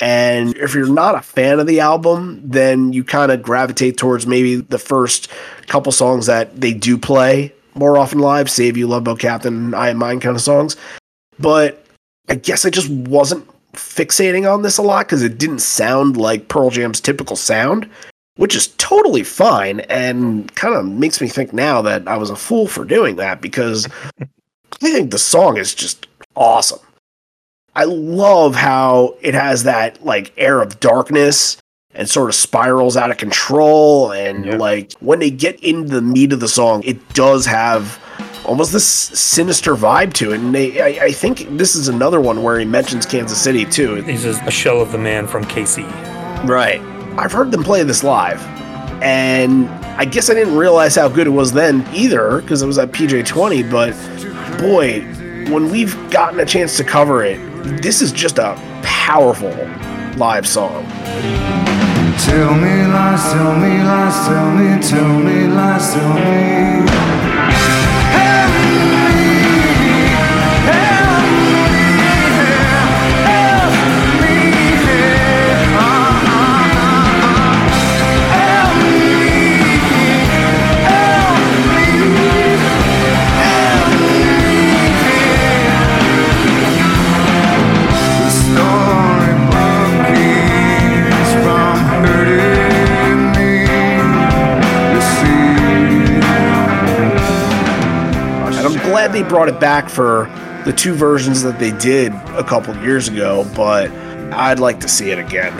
And if you're not a fan of the album, then you kind of gravitate towards maybe the first couple songs that they do play more often live, Save You, Love Boat Captain, I Am Mine kind of songs. But I guess I just wasn't fixating on this a lot because it didn't sound like Pearl Jam's typical sound, which is totally fine and kind of makes me think now that I was a fool for doing that because *laughs* I think the song is just awesome. I love how it has that like air of darkness and sort of spirals out of control. And Yeah. like when they get into the meat of the song, it does have almost this sinister vibe to it. And they, I, I think this is another one where he mentions Kansas City too. He's a shell of the man from KC. Right. I've heard them play this live. And I guess I didn't realize how good it was then either because it was at PJ20. But boy, when we've gotten a chance to cover it, this is just a powerful live song. Tell me lies, tell me lies, tell me, tell me lies, tell me. They brought it back for the two versions that they did a couple years ago, but I'd like to see it again.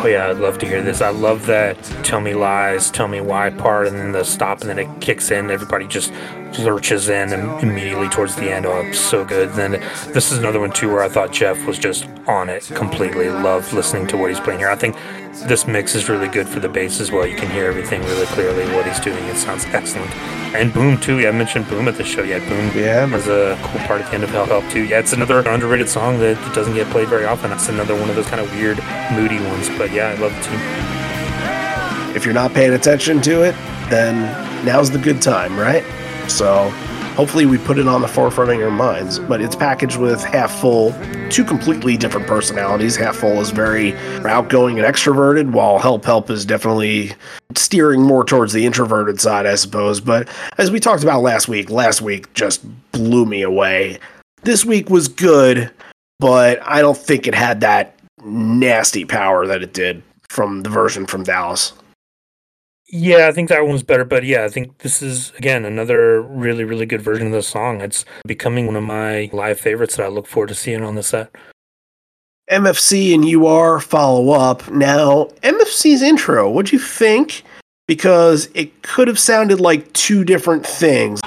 Oh yeah, I'd love to hear this. I love that "Tell Me Lies, Tell Me Why" part, and then the stop, and then it kicks in. Everybody just lurches in and immediately towards the end. Oh, it's so good. Then this is another one too where I thought Jeff was just on it completely. Love listening to what he's playing here. I think this mix is really good for the bass as well. You can hear everything really clearly what he's doing. It sounds excellent. And Boom too. Yeah, I mentioned Boom at the show. Yeah, Boom. Yeah. was a cool part at the end of Help Help too. Yeah, it's another underrated song that doesn't get played very often. It's another one of those kind of weird, moody ones. But yeah, I love it too. If you're not paying attention to it, then now's the good time, right? So hopefully we put it on the forefront of your minds. But it's packaged with Half Full, two completely different personalities. Half Full is very outgoing and extroverted, while Help Help is definitely steering more towards the introverted side, I suppose. But as we talked about last week, last week just blew me away. This week was good, but I don't think it had that nasty power that it did from the version from Dallas. Yeah, I think that one's better. But yeah, I think this is again another really, really good version of the song. It's becoming one of my live favorites that I look forward to seeing on the set. MFC and UR follow up. Now, MFC's intro, what'd you think? Because it could have sounded like two different things.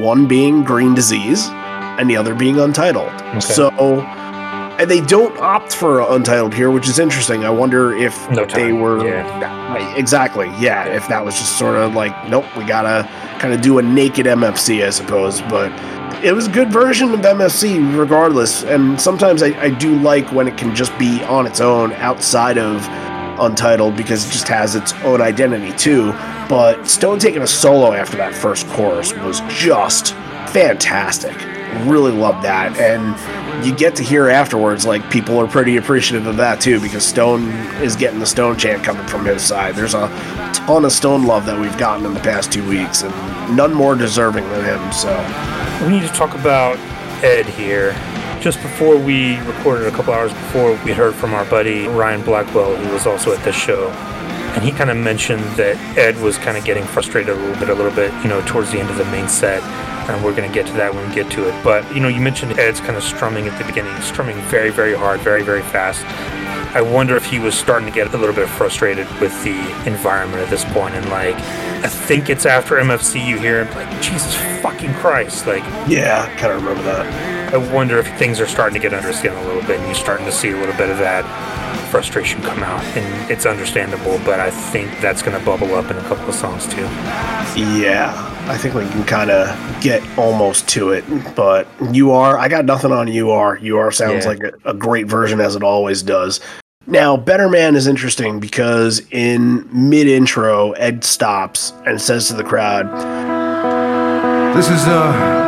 One being green disease, and the other being untitled. So, and they don't opt for untitled here, which is interesting. I wonder if No they were yeah. Exactly. Yeah, if that was just sort of like, nope, we gotta kind of do a naked MFC, I suppose. But it was a good version of MFC, regardless. And sometimes I, I do like when it can just be on its own outside of Untitled because it just has its own identity too. But Stone taking a solo after that first chorus was just fantastic. Really love that. And you get to hear afterwards, like people are pretty appreciative of that too, because Stone is getting the Stone chant coming from his side. There's a ton of Stone love that we've gotten in the past two weeks, and none more deserving than him. So We need to talk about Ed here. Just before we recorded, a couple hours before, we heard from our buddy Ryan Blackwell, who was also at this show. And he kind of mentioned that Ed was kind of getting frustrated a little bit, a little bit, you know, towards the end of the main set. And we're going to get to that when we get to it. But, you know, you mentioned Ed's kind of strumming at the beginning, strumming very, very hard, very, very fast. I wonder if he was starting to get a little bit frustrated with the environment at this point, and like, I think it's after MFC you hear him like, Jesus fucking Christ, like, yeah, I kind of remember that. I wonder if things are starting to get under skin a little bit, and you're starting to see a little bit of that frustration come out, and it's understandable. But I think that's going to bubble up in a couple of songs too. Yeah, I think we can kind of get almost to it. But you are, I got nothing on you are. You are sounds Yeah. like a, a great version as it always does. Now, Better Man is interesting because in mid intro, Ed stops and says to the crowd, This is uh,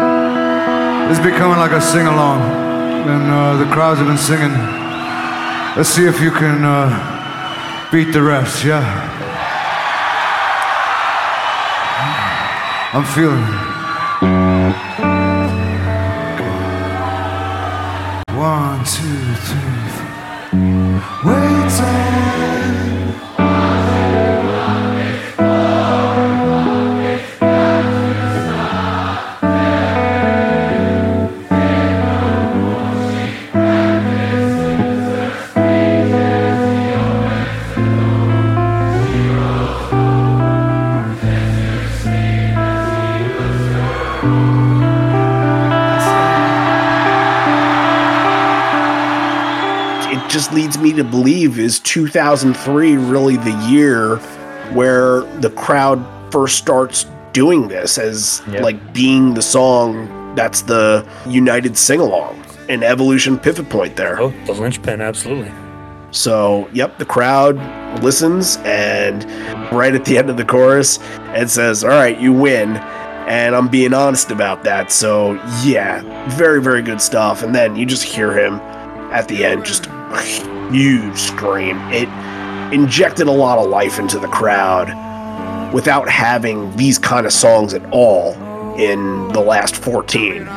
is becoming like a sing along, and uh, the crowds have been singing. Let's see if you can uh, beat the rest. Yeah, I'm feeling. it. One, two, three, me to believe is 2003 really the year where the crowd first starts doing this as Yeah. like being the song that's the united sing-along an evolution pivot point there Oh, the linchpin, absolutely. so yep the crowd listens and right at the end of the chorus it says all right you win and i'm being honest about that so yeah very very good stuff and then you just hear him at the end just huge scream it injected a lot of life into the crowd without having these kind of songs at all in the last 14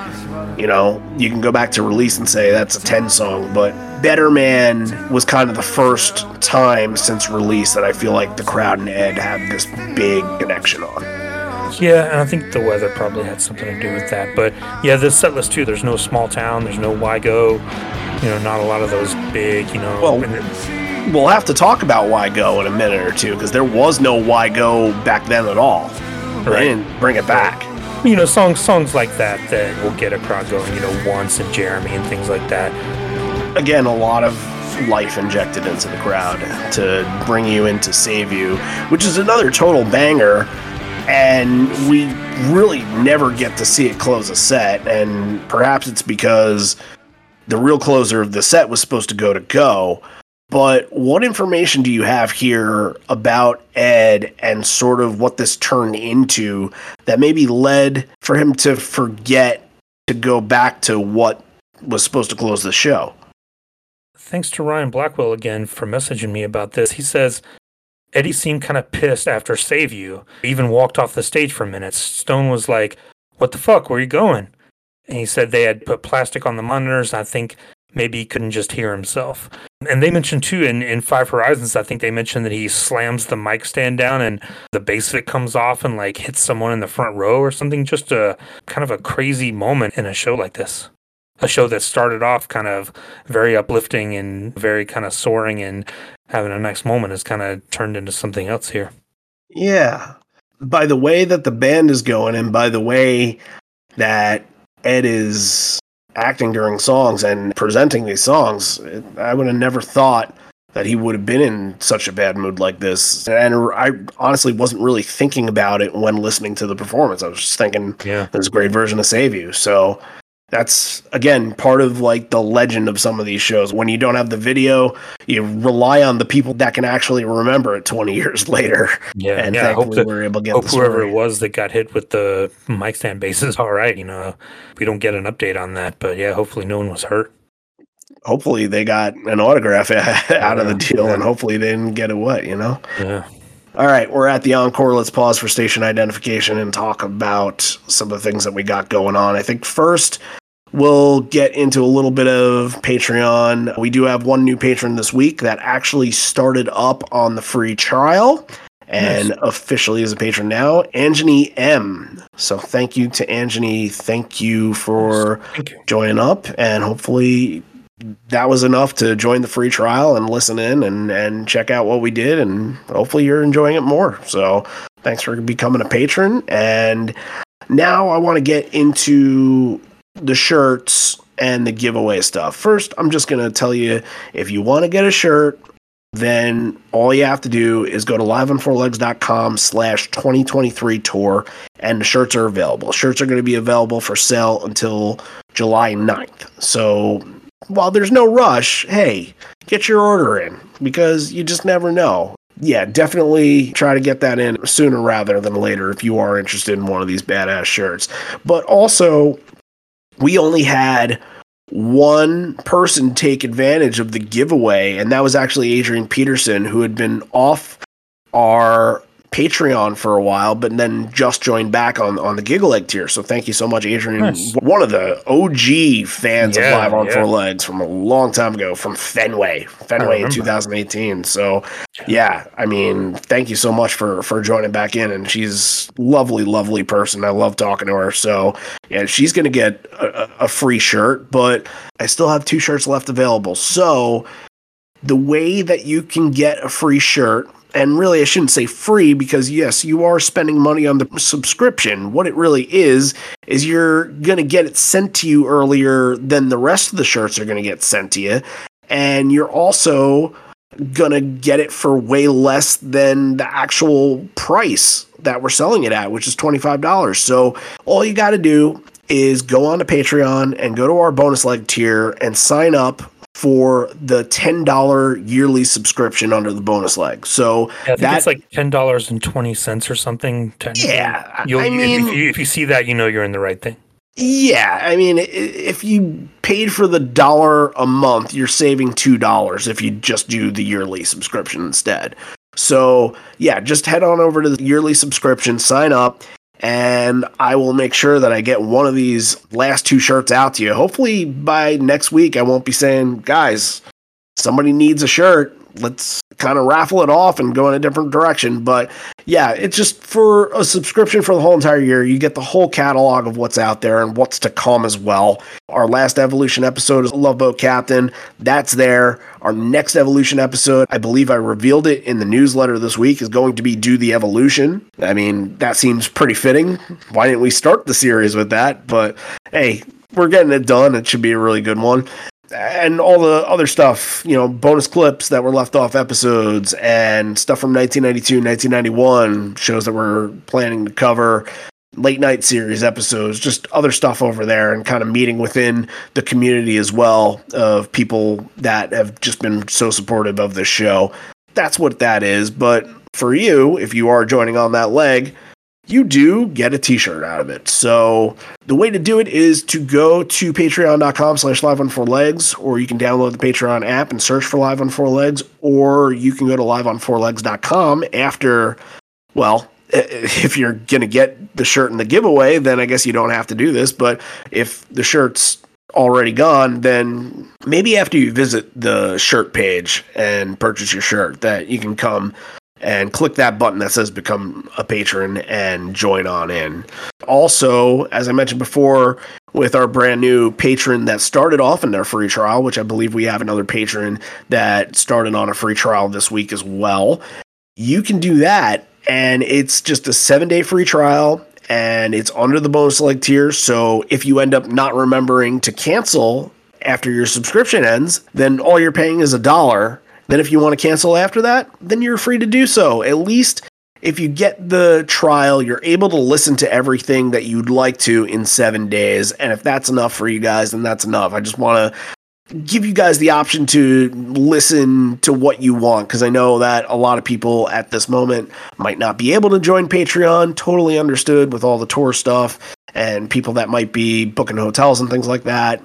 you know, you can go back to release and say that's a 10 song, but Better Man was kind of the first time since release that I feel like the crowd and Ed had this big connection on. Yeah, and I think the weather probably had something to do with that. But yeah, the set list too. There's no small town. There's no why go. You know, not a lot of those big. You know. Well, We'll have to talk about Why Go in a minute or two because there was no Why Go back then at all. They didn't bring it back. you know, songs songs like that that will get a crowd going. You know, once and Jeremy and things like that. Again, a lot of life injected into the crowd to bring you in to save you, which is another total banger. And we really never get to see it close a set. And perhaps it's because the real closer of the set was supposed to go to go. But what information do you have here about Ed and sort of what this turned into that maybe led for him to forget to go back to what was supposed to close the show? Thanks to Ryan Blackwell again for messaging me about this. He says Eddie seemed kind of pissed after Save You. He even walked off the stage for a minute. Stone was like, What the fuck? Where you going? And he said they had put plastic on the monitors. I think maybe he couldn't just hear himself. And they mentioned too in, in Five Horizons, I think they mentioned that he slams the mic stand down and the bass of it comes off and like hits someone in the front row or something. Just a kind of a crazy moment in a show like this. A show that started off kind of very uplifting and very kind of soaring and having a nice moment has kind of turned into something else here. Yeah. By the way that the band is going and by the way that Ed is acting during songs and presenting these songs, I would have never thought that he would have been in such a bad mood like this. And I honestly wasn't really thinking about it when listening to the performance. I was just thinking Yeah. there's a great version of Save You. So that's again part of like the legend of some of these shows. When you don't have the video, you rely on the people that can actually remember it 20 *laughs* years later. Yeah, and yeah. I hope, that, we're able to get hope the whoever it was that got hit with the mic stand base is all right. You know, we don't get an update on that, but yeah, hopefully no one was hurt. Hopefully they got an autograph *laughs* out of the deal, yeah. and hopefully they didn't get a what You know. Yeah. All right, we're at the encore. Let's pause for station identification and talk about some of the things that we got going on. I think first we'll get into a little bit of Patreon. We do have one new patron this week that actually started up on the free trial and officially is a patron now, Angeny M. So thank you to Angeny. Thank you for Thank you. joining up and hopefully that was enough to join the free trial and listen in and and check out what we did and hopefully you're enjoying it more. So thanks for becoming a patron and now i want to get into the shirts and the giveaway stuff. First i'm just going to tell you if you want to get a shirt then all you have to do is go to liveonfourlegs.com slash 2023 tour and the shirts are available. Shirts are going to be available for sale until july 9th so while there's no rush, hey, get your order in because you just never know. Yeah, definitely try to get that in sooner rather than later if you are interested in one of these badass shirts. But also, we only had one person take advantage of the giveaway, and that was actually Adrian Peterson, who had been off our Patreon for a while, but then just joined back on on the Giggle Egg tier. So thank you so much, Adrian. Nice. One of the OG fans Yeah, of Live on yeah. Four Legs from a long time ago, from Fenway, Fenway in 2018. So yeah, I mean, thank you so much for for joining back in. And she's lovely, lovely person. I love talking to her. So yeah, she's gonna get a, a a free shirt, but I still have two shirts left available. So the way that you can get a free shirt and really I shouldn't say free because yes, you are spending money on the subscription. What it really is is you're going to get it sent to you earlier than the rest of the shirts are going to get sent to you and you're also going to get it for way less than the actual price that we're selling it at, which is $25. So all you got to do is go on to Patreon and go to our bonus leg tier and sign up for the $10 yearly subscription under the bonus leg. So Yeah, I think that it's like ten dollars and twenty cents or something. Yeah, I- You'll, I if- mean- if, you, if you see that, you know you're in the right thing. Yeah, I mean, if you paid for the dollar a month, you're saving two dollars if you just do the yearly subscription instead. So yeah, just head on over to the yearly subscription, sign up, and I will make sure that I get one of these last two shirts out to you. Hopefully by next week, I won't be saying, guys, somebody needs a shirt. Let's kind of raffle it off and go in a different direction. But yeah, it's just for a subscription for the whole entire year. You get the whole catalog of what's out there and what's to come as well. Our last Evolution episode is Love Boat Captain. That's there. Our next Evolution episode, I believe I revealed it in the newsletter this week, is going to be Do the Evolution. I mean, that seems pretty fitting. Why didn't we start the series with that? But hey, we're getting it done. It should be a really good one and all the other stuff, you know, bonus clips that were left off episodes and stuff from 1992, 1991, shows that we're planning to cover, late night series episodes, just other stuff over there, and kind of meeting within the community as well of people that have just been so supportive of this show. That's what that is. But for you, if you are joining on that leg, you do get a t-shirt out of it. So the way to do it is to go to patreon.com slash live on four legs, or you can download the Patreon app and search for live on four legs, or you can go to liveonfourlegs.com after, well, *laughs* if you're going to get the shirt in the giveaway, then I guess you don't have to do this. But if the shirt's already gone, then maybe after you visit the shirt page and purchase your shirt, that you can come and click that button that says become a patron and join on in. Also, as I mentioned before, with our brand new patron that started off in their free trial, which I believe we have another patron that started on a free trial this week as well. You can do that, and it's just a seven day free trial, and it's under the bonus leg tier. So if you end up not remembering to cancel after your subscription ends, then all you're paying is a dollar. Then if you want to cancel after that, then you're free to do so. At least if you get the trial, you're able to listen to everything that you'd like to in seven days. And if that's enough for you guys, then that's enough. I just want to give you guys the option to listen to what you want because I know that a lot of people at this moment might not be able to join Patreon. Totally understood with all the tour stuff and people that might be booking hotels and things like that.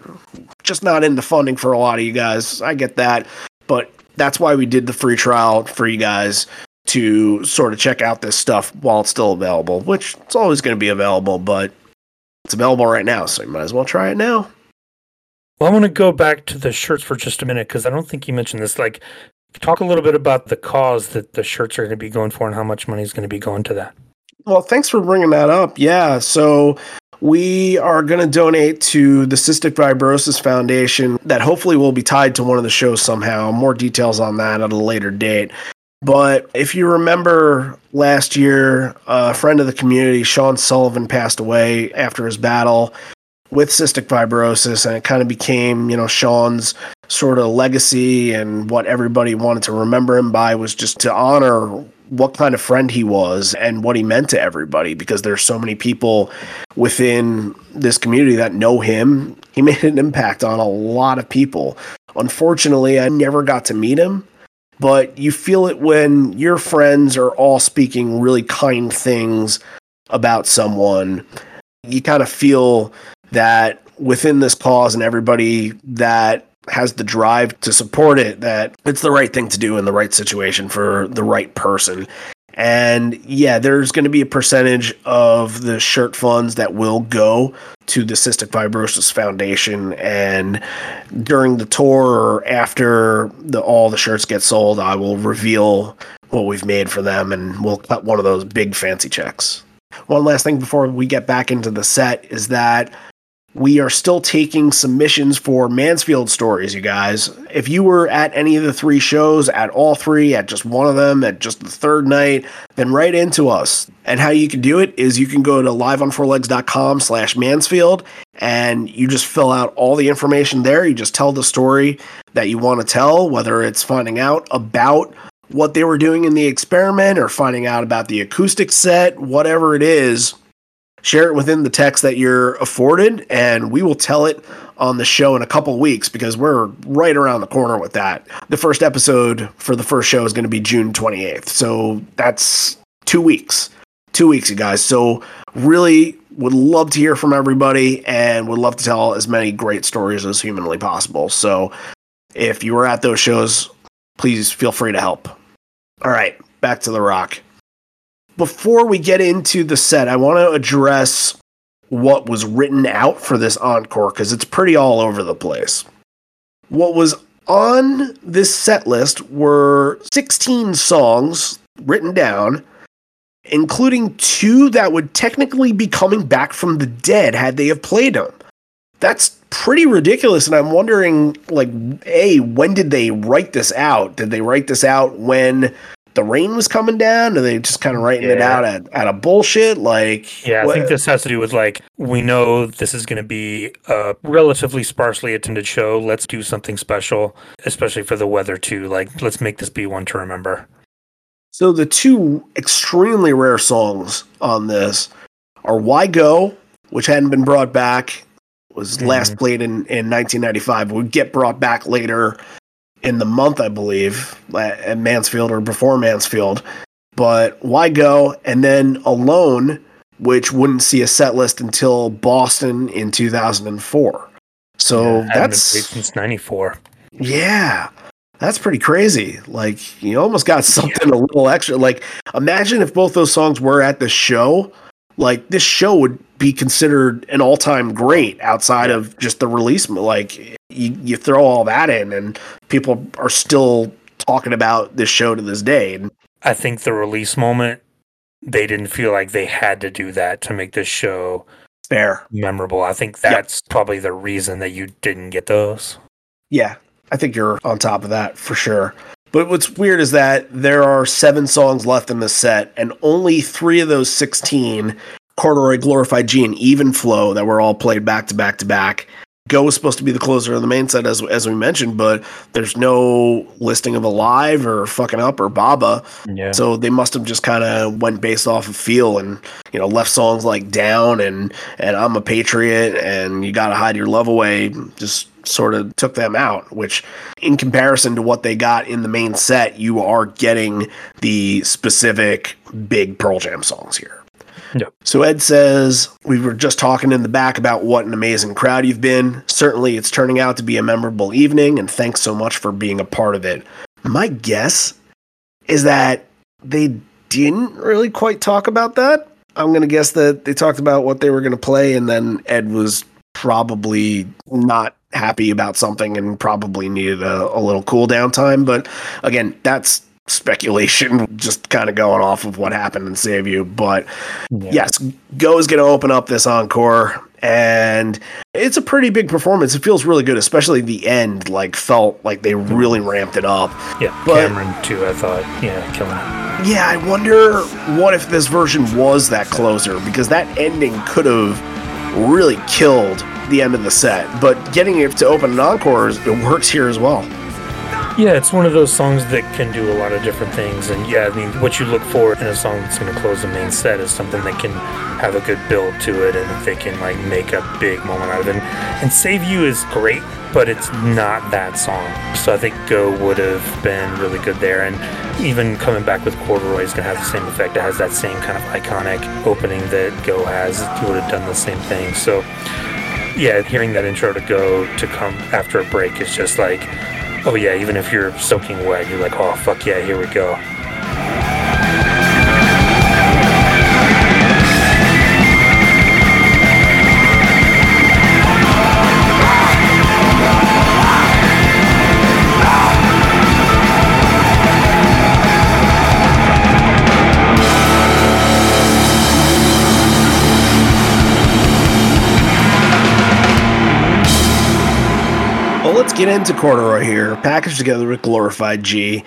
Just not into funding for a lot of you guys. I get that. But that's why we did the free trial for you guys to sort of check out this stuff while it's still available, which it's always going to be available, but it's available right now, so you might as well try it now. Well, I want to go back to the shirts for just a minute because I don't think you mentioned this. Like, talk a little bit about the cause that the shirts are going to be going for and how much money is going to be going to that. Well, thanks for bringing that up. Yeah, so we are going to donate to the Cystic Fibrosis Foundation that hopefully will be tied to one of the shows somehow. More details on that at a later date. But if you remember last year, a friend of the community, Sean Sullivan, passed away after his battle with cystic fibrosis, and it kind of became, you know, Sean's sort of legacy and what everybody wanted to remember him by was just to honor what kind of friend he was and what he meant to everybody because there's so many people within this community that know him. He *laughs* made an impact on a lot of people. Unfortunately, I never got to meet him but you feel it when your friends are all speaking really kind things about someone. You kind of feel that within this cause and everybody that has the drive to support it, that it's the right thing to do in the right situation for the right person. And yeah, there's going to be a percentage of the shirt funds that will go to the Cystic Fibrosis Foundation. And during the tour or after the, all the shirts get sold, I will reveal what we've made for them and we'll cut one of those big fancy checks. One last thing before we get back into the set is that we are still taking submissions for Mansfield stories, you guys. If you were at any of the three shows, at all three, at just one of them, at just the third night, then write into us. And how you can do it is you can go to liveonfourlegs.com slash Mansfield and you just fill out all the information there. You just tell the story that you want to tell, whether it's finding out about what they were doing in the experiment or finding out about the acoustic set, whatever it is share it within the text that you're afforded, and we will tell it on the show in a couple weeks because we're right around the corner with that. The first episode for the first show is going to be June 28th. So that's two weeks. Two weeks, you guys. So really would love to hear from everybody and would love to tell as many great stories as humanly possible. So if you were at those shows, please feel free to help. All right, back to the rock before we get into the set, I want to address what was written out for this encore because it's pretty all over the place. What was on this set list were 16 songs written down, including two that would technically be coming back from the dead had they have played them. That's pretty ridiculous, and I'm wondering, like, a when did they write this out? Did they write this out when the rain was coming down? Are they just kind of writing yeah. it out at, out of bullshit? Like, yeah, what? I think this has to do with like we know this is going to be a relatively sparsely attended show. Let's do something special, especially for the weather too. Like, let's make this be one to remember. So the two extremely rare songs on this are "Why Go," which hadn't been brought back, was mm-hmm. last played in in 1995. Would get brought back later in the month, I believe, at Mansfield or before Mansfield. But why go? And then Alone, which wouldn't see a set list until Boston in 2004. So yeah, that's since 94. Yeah. That's pretty crazy. Like you almost got *laughs* something yeah. a little extra. Like imagine if both those songs were at the show. Like this show would be considered an all-time great outside of just the release. Like you, you throw all that in, and people are still talking about this show to this day. I think the release moment, they didn't feel like they had to do that to make this show fair, memorable. I think that's yep. probably the reason that you didn't get those. Yeah, I think you're on top of that for sure. But what's weird is that there are seven songs left in the set, and only three of those 16 Corduroy, Glorified G, and Even Flow that were all played back to back to back Go was supposed to be the closer of the main set, as as we mentioned, but there's no listing of Alive or Fucking Up or Baba. Yeah. So they must have just kind of went based off of feel and you know left songs like Down and and I'm a Patriot and You Gotta Hide Your Love Away. Just sort of took them out. Which, in comparison to what they got in the main set, you are getting the specific big Pearl Jam songs here. So Ed says, We were just talking in the back about what an amazing crowd you've been. Certainly, it's turning out to be a memorable evening, and thanks so much for being a part of it. My guess is that they didn't really quite talk about that. I'm going to guess that they talked about what they were going to play, and then Ed was probably not happy about something and probably needed a, a little cool down time. But again, that's speculation, *laughs* just kind of going off of what happened in Save You. But Yeah. yes, Go is going to open up this encore, and it's a pretty big performance. It feels really good, especially the end. Like felt like they really mm. ramped it up. Yeah. But- Cameron too. I thought. Yeah, killing it. Yeah, I wonder what if this version was that closer because that ending could have really killed the end of the set. But getting it to open an encore, it works here as well. Yeah, it's one of those songs that can do a lot of different things. And yeah, I mean, what you look for in a song that's going to close the main set is something that can have a good build to it and that they can like make a big moment out of it. And Save You is great, but it's not that song. So I think Go would have been really good there. And even coming back with Corduroy is going to have the same effect. It has that same kind of iconic opening that Go has. It would have done the same thing. So yeah, hearing that intro to Go to come after a break is just like, oh yeah, even if you're soaking wet, you're like, oh fuck yeah, here we go. Let's get into Corduroy here, packaged together with Glorified G,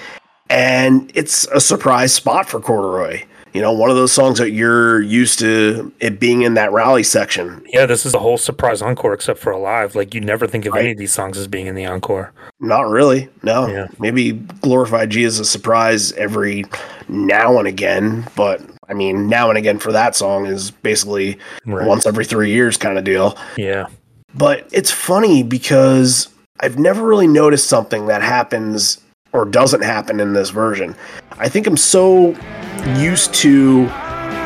and it's a surprise spot for Corduroy. You know, one of those songs that you're used to it being in that rally section. Yeah, this is a whole surprise encore except for Alive. Like you never think of any of these songs as being in the encore. Not really. No. Yeah. Maybe Glorified G is a surprise every now and again, but I mean, now and again for that song is basically Right. once every three years kind of deal. Yeah. But it's funny because I've never really noticed something that happens or doesn't happen in this version. I think I'm so used to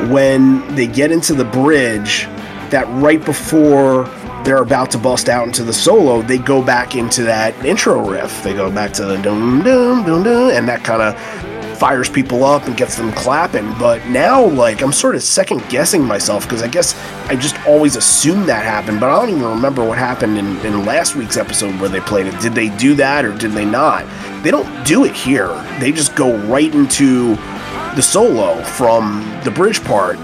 when they get into the bridge that right before they're about to bust out into the solo, they go back into that intro riff. They go back to the dum dum dum dum, and that kind of fires people up and gets them clapping. But now, like, I'm sort of second guessing myself because I guess I just always assumed that happened, but I don't even remember what happened in, in last week's episode where they played it. Did they do that or did they not? They don't do it here. They just go right into the solo from the bridge part.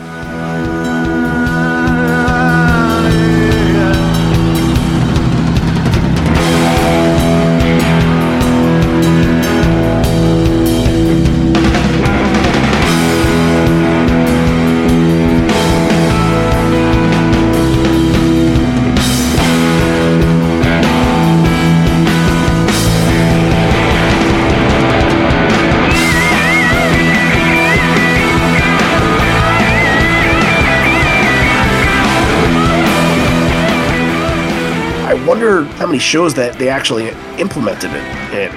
Shows that they actually implemented it.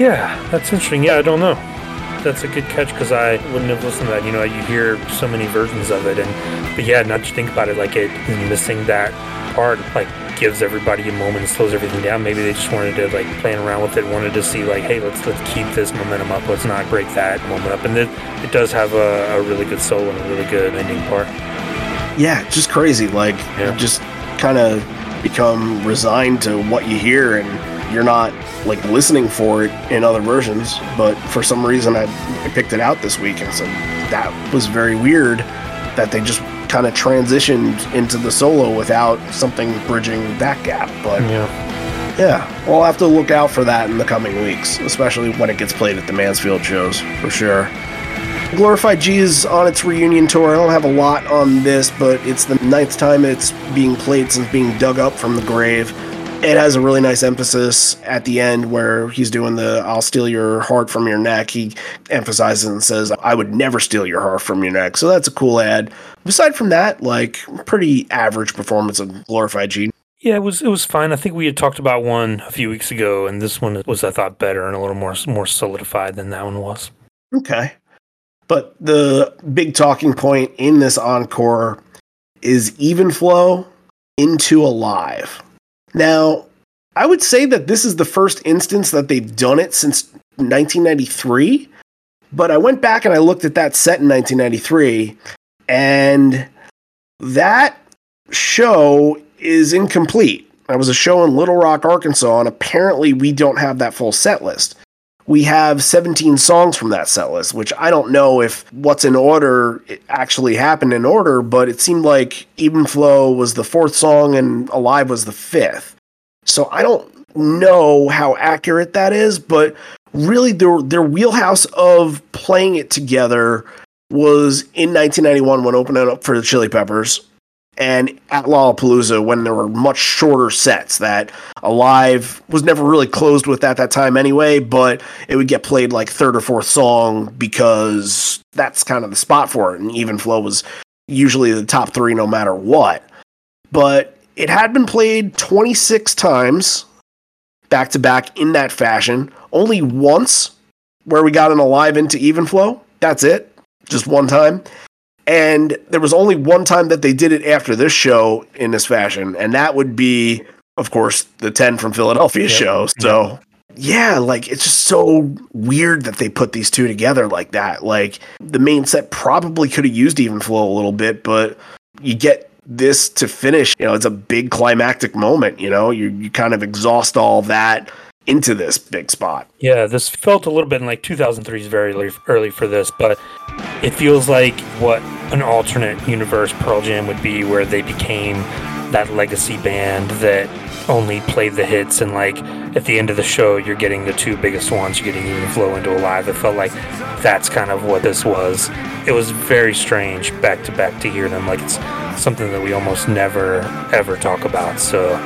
Yeah, that's interesting. Yeah, I don't know. That's a good catch because I wouldn't have listened to that. You know, you hear so many versions of it, and but yeah, not to think about it like it missing that part like gives everybody a moment and slows everything down. Maybe they just wanted to like playing around with it, wanted to see like, hey, let's let's keep this momentum up. Let's not break that moment up. And it, it does have a, a really good solo and a really good ending part. Yeah, just crazy. Like, Yeah. just kind of become resigned to what you hear, and you're not like listening for it in other versions. But for some reason, I, I picked it out this week, and said that was very weird that they just kind of transitioned into the solo without something bridging that gap. But Yeah. yeah, we'll have to look out for that in the coming weeks, especially when it gets played at the Mansfield shows for sure. Glorified G is on its reunion tour. I don't have a lot on this, but it's the ninth time it's being played since being dug up from the grave. It has a really nice emphasis at the end where he's doing the I'll steal your heart from your neck. He emphasizes and says, I would never steal your heart from your neck. So that's a cool ad. Aside from that, like pretty average performance of Glorified G. Yeah, it was it was fine. I think we had talked about one a few weeks ago, and this one was I thought better and a little more more solidified than that one was. Okay. But the big talking point in this encore is even flow into alive. Now, I would say that this is the first instance that they've done it since 1993. But I went back and I looked at that set in 1993, and that show is incomplete. That was a show in Little Rock, Arkansas, and apparently we don't have that full set list we have 17 songs from that set list, which I don't know if what's in order actually happened in order, but it seemed like Even Flow was the fourth song and Alive was the fifth. So I don't know how accurate that is, but really their their wheelhouse of playing it together was in 1991 when opening up for the Chili Peppers and at Lollapalooza when there were much shorter sets that Alive was never really closed with at that time anyway, but it would get played like third or fourth song because that's kind of the spot for it. And Even Flow was usually the top three no matter what. But it had been played 26 times back to back in that fashion. Only once where we got an Alive into Even Flow. That's it. Just one time. And there was only one time that they did it after this show in this fashion, and that would be, of course, the 10 from Philadelphia yep. show. So, yeah, like it's just so weird that they put these two together like that. Like the main set probably could have used Even Flow a little bit, but you get this to finish, you know, it's a big climactic moment, you know, you, you kind of exhaust all that into this big spot. Yeah, this felt a little bit in like 2003 is very early for this, but it feels like what an alternate universe Pearl Jam would be, where they became that legacy band that only played the hits and like at the end of the show you're getting the two biggest ones you're getting even flow into alive it felt like that's kind of what this was it was very strange back to back to hear them like it's something that we almost never ever talk about so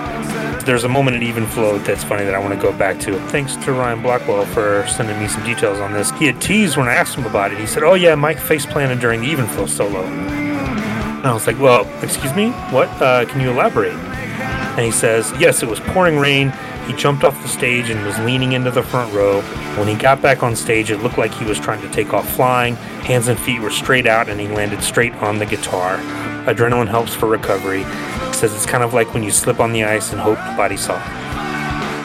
there's a moment in Even Flow that's funny that I want to go back to. Thanks to Ryan Blackwell for sending me some details on this. He had teased when I asked him about it. He said, Oh, yeah, Mike face planted during the Even Flow solo. And I was like, Well, excuse me? What? Uh, can you elaborate? And he says, Yes, it was pouring rain. He jumped off the stage and was leaning into the front row. When he got back on stage, it looked like he was trying to take off flying. Hands and feet were straight out, and he landed straight on the guitar. Adrenaline helps for recovery says it's kind of like when you slip on the ice and hope nobody saw.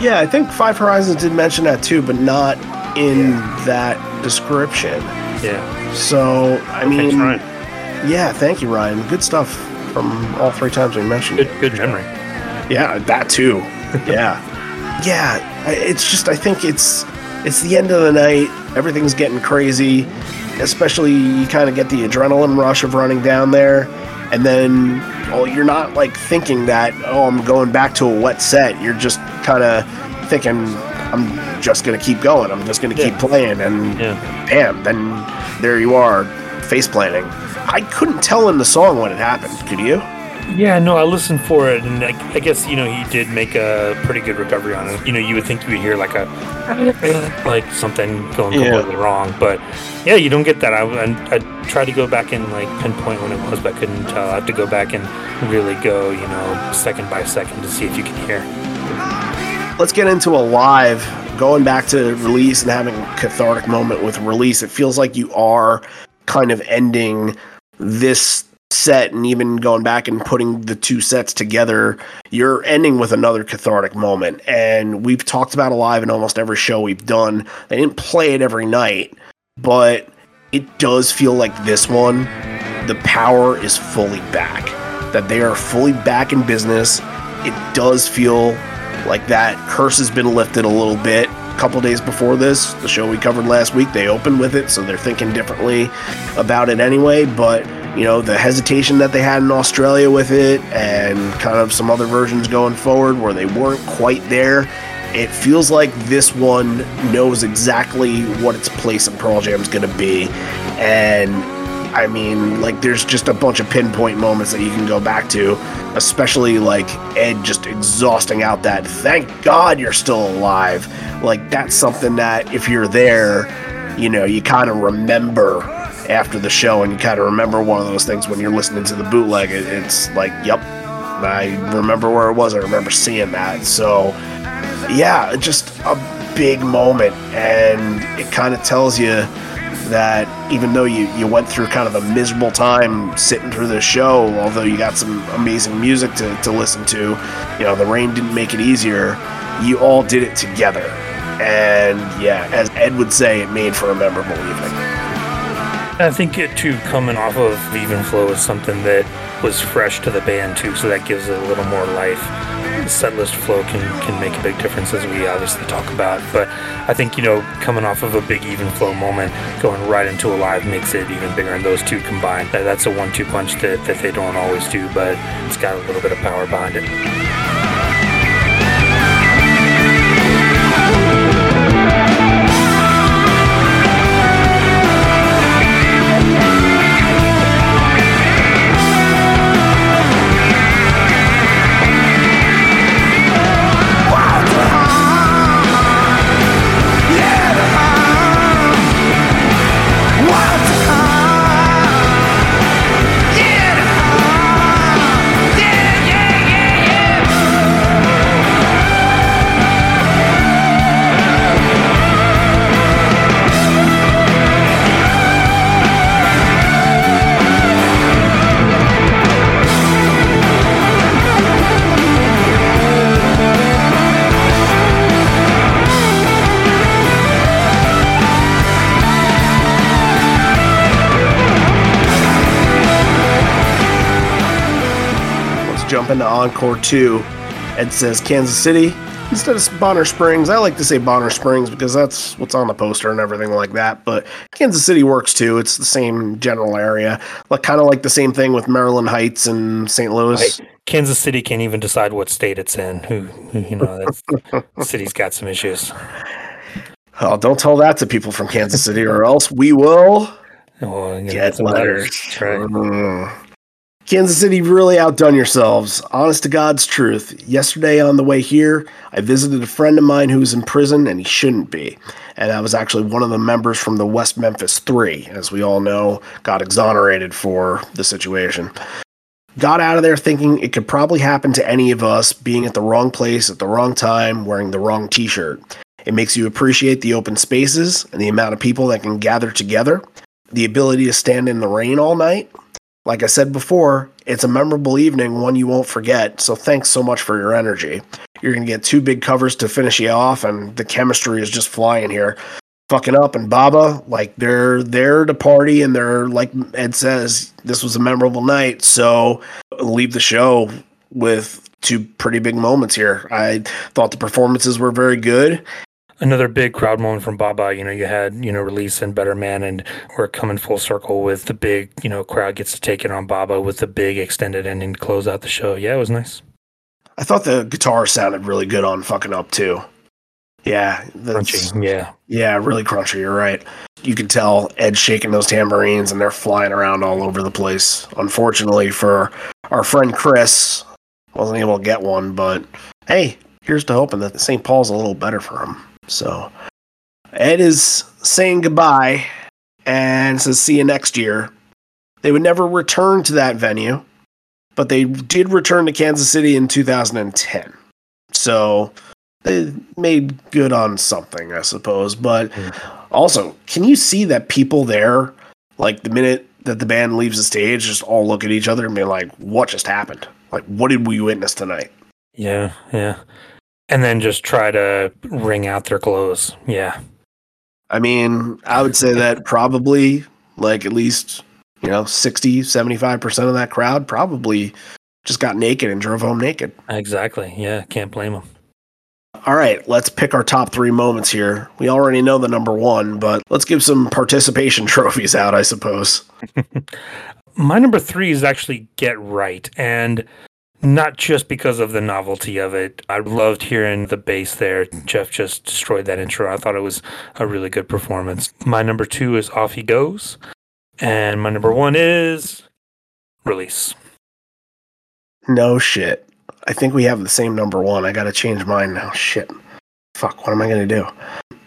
Yeah, I think Five Horizons did mention that too, but not in yeah. that description. Yeah. So I mean, Thanks, yeah, thank you, Ryan. Good stuff from all three times we mentioned. Good, good memory. Yeah, that too. yeah, yeah. It's just I think it's it's the end of the night. Everything's getting crazy. Especially you kind of get the adrenaline rush of running down there, and then well, you're not like thinking that, oh, I'm going back to a wet set. You're just kind of thinking, I'm just going to keep going. I'm just going to yeah. keep playing. And yeah. bam, then there you are, face planting. I couldn't tell in the song when it happened. Could you? Yeah, no, I listened for it, and I, I, guess you know he did make a pretty good recovery on it. You know, you would think you would hear like a like something going completely yeah. wrong, but yeah, you don't get that. I, I, I tried to go back and like pinpoint when it was, but I couldn't tell. I have to go back and really go, you know, second by second to see if you can hear. Let's get into Alive. Going back to release and having a cathartic moment with release, it feels like you are kind of ending this set and even going back and putting the two sets together, you're ending with another cathartic moment. And we've talked about Alive in almost every show we've done. They didn't play it every night, but it does feel like this one, the power is fully back. That they are fully back in business. It does feel like that curse has been lifted a little bit. A couple days before this, the show we covered last week, they opened with it, so they're thinking differently about it anyway. But you know, the hesitation that they had in Australia with it and kind of some other versions going forward where they weren't quite there. It feels like this one knows exactly what its place in Pearl Jam is going to be. And I mean, like, there's just a bunch of pinpoint moments that you can go back to, especially like Ed just exhausting out that, thank God you're still alive. Like, that's something that if you're there, you know, you kind of remember after the show and you kind of remember one of those things when you're listening to the bootleg. It, it's like, yep, I remember where it was. I remember seeing that. So, yeah, just a big moment. And it kind of tells you that even though you, you went through kind of a miserable time sitting through the show, although you got some amazing music to, to listen to, you know, the rain didn't make it easier. You all did it together. And yeah, as Ed would say, it made for a memorable evening. I think it too coming off of Even Flow is something that was fresh to the band too, so that gives it a little more life. The set flow can can make a big difference as we obviously talk about. But I think, you know, coming off of a big even flow moment, going right into Alive makes it even bigger and those two combined. That, that's a one two punch that, that they don't always do, but it's got a little bit of power behind it. Encore 2. Ed says Kansas City instead of Bonner Springs. I like to say Bonner Springs because that's what's on the poster and everything like that. But Kansas City works too. It's the same general area. Like kind of like the same thing with Maryland Heights and St. Louis. Kansas City can't even decide what state it's in. Who, who you know, *laughs* city's got some issues. Oh, don't tell that to people from Kansas City, or else we will Well, know, get some letters. Right. Mm. Kansas City really outdone yourselves. Honest to God's truth. Yesterday on the way here, I visited a friend of mine who was in prison and he shouldn't be. And I was actually one of the members from the West Memphis Three, as we all know, got exonerated for the situation. Got out of there thinking it could probably happen to any of us being at the wrong place at the wrong time, wearing the wrong t shirt. It makes you appreciate the open spaces and the amount of people that can gather together, the ability to stand in the rain all night. Like I said before, it's a memorable evening, one you won't forget, so thanks so much for your energy. You're going to get two big covers to finish you off, and the chemistry is just flying here. Fucking up and Baba, like they're there to party, and they're like Ed says, this was a memorable night, so leave the show with two pretty big moments here. I thought the performances were very good. Another big crowd moment from Baba. You know, you had you know release and Better Man, and we're coming full circle with the big you know crowd gets to take it on Baba with the big extended ending to close out the show. Yeah, it was nice. I thought the guitar sounded really good on fucking up too. Yeah, Crunchy. Yeah. Yeah, really crunchy. You're right. You can tell Ed shaking those tambourines and they're flying around all over the place. Unfortunately for our friend Chris, wasn't able to get one, but hey, here's to hoping that St. Paul's a little better for him. So Ed is saying goodbye and says see you next year. They would never return to that venue, but they did return to Kansas City in 2010. So they made good on something, I suppose. But hmm. also, can you see that people there, like the minute that the band leaves the stage, just all look at each other and be like, "What just happened? Like, what did we witness tonight?" Yeah. Yeah. And then just try to wring out their clothes. Yeah. I mean, I would say that probably, like, at least, you know, 60, 75% of that crowd probably just got naked and drove home naked. Exactly. Yeah. Can't blame them. All right, let's pick our top three moments here. We already know the number one, but let's give some participation *laughs* trophies out, I suppose. *laughs* My number three is actually Get Right. And not just because of the novelty of it. I loved hearing the bass there. Jeff just destroyed that intro. I thought it was a really good performance. My number two is Off He Goes. And my number one is release. No shit. I think we have the same number one. I got to change mine now. Shit. Fuck, what am I going to do?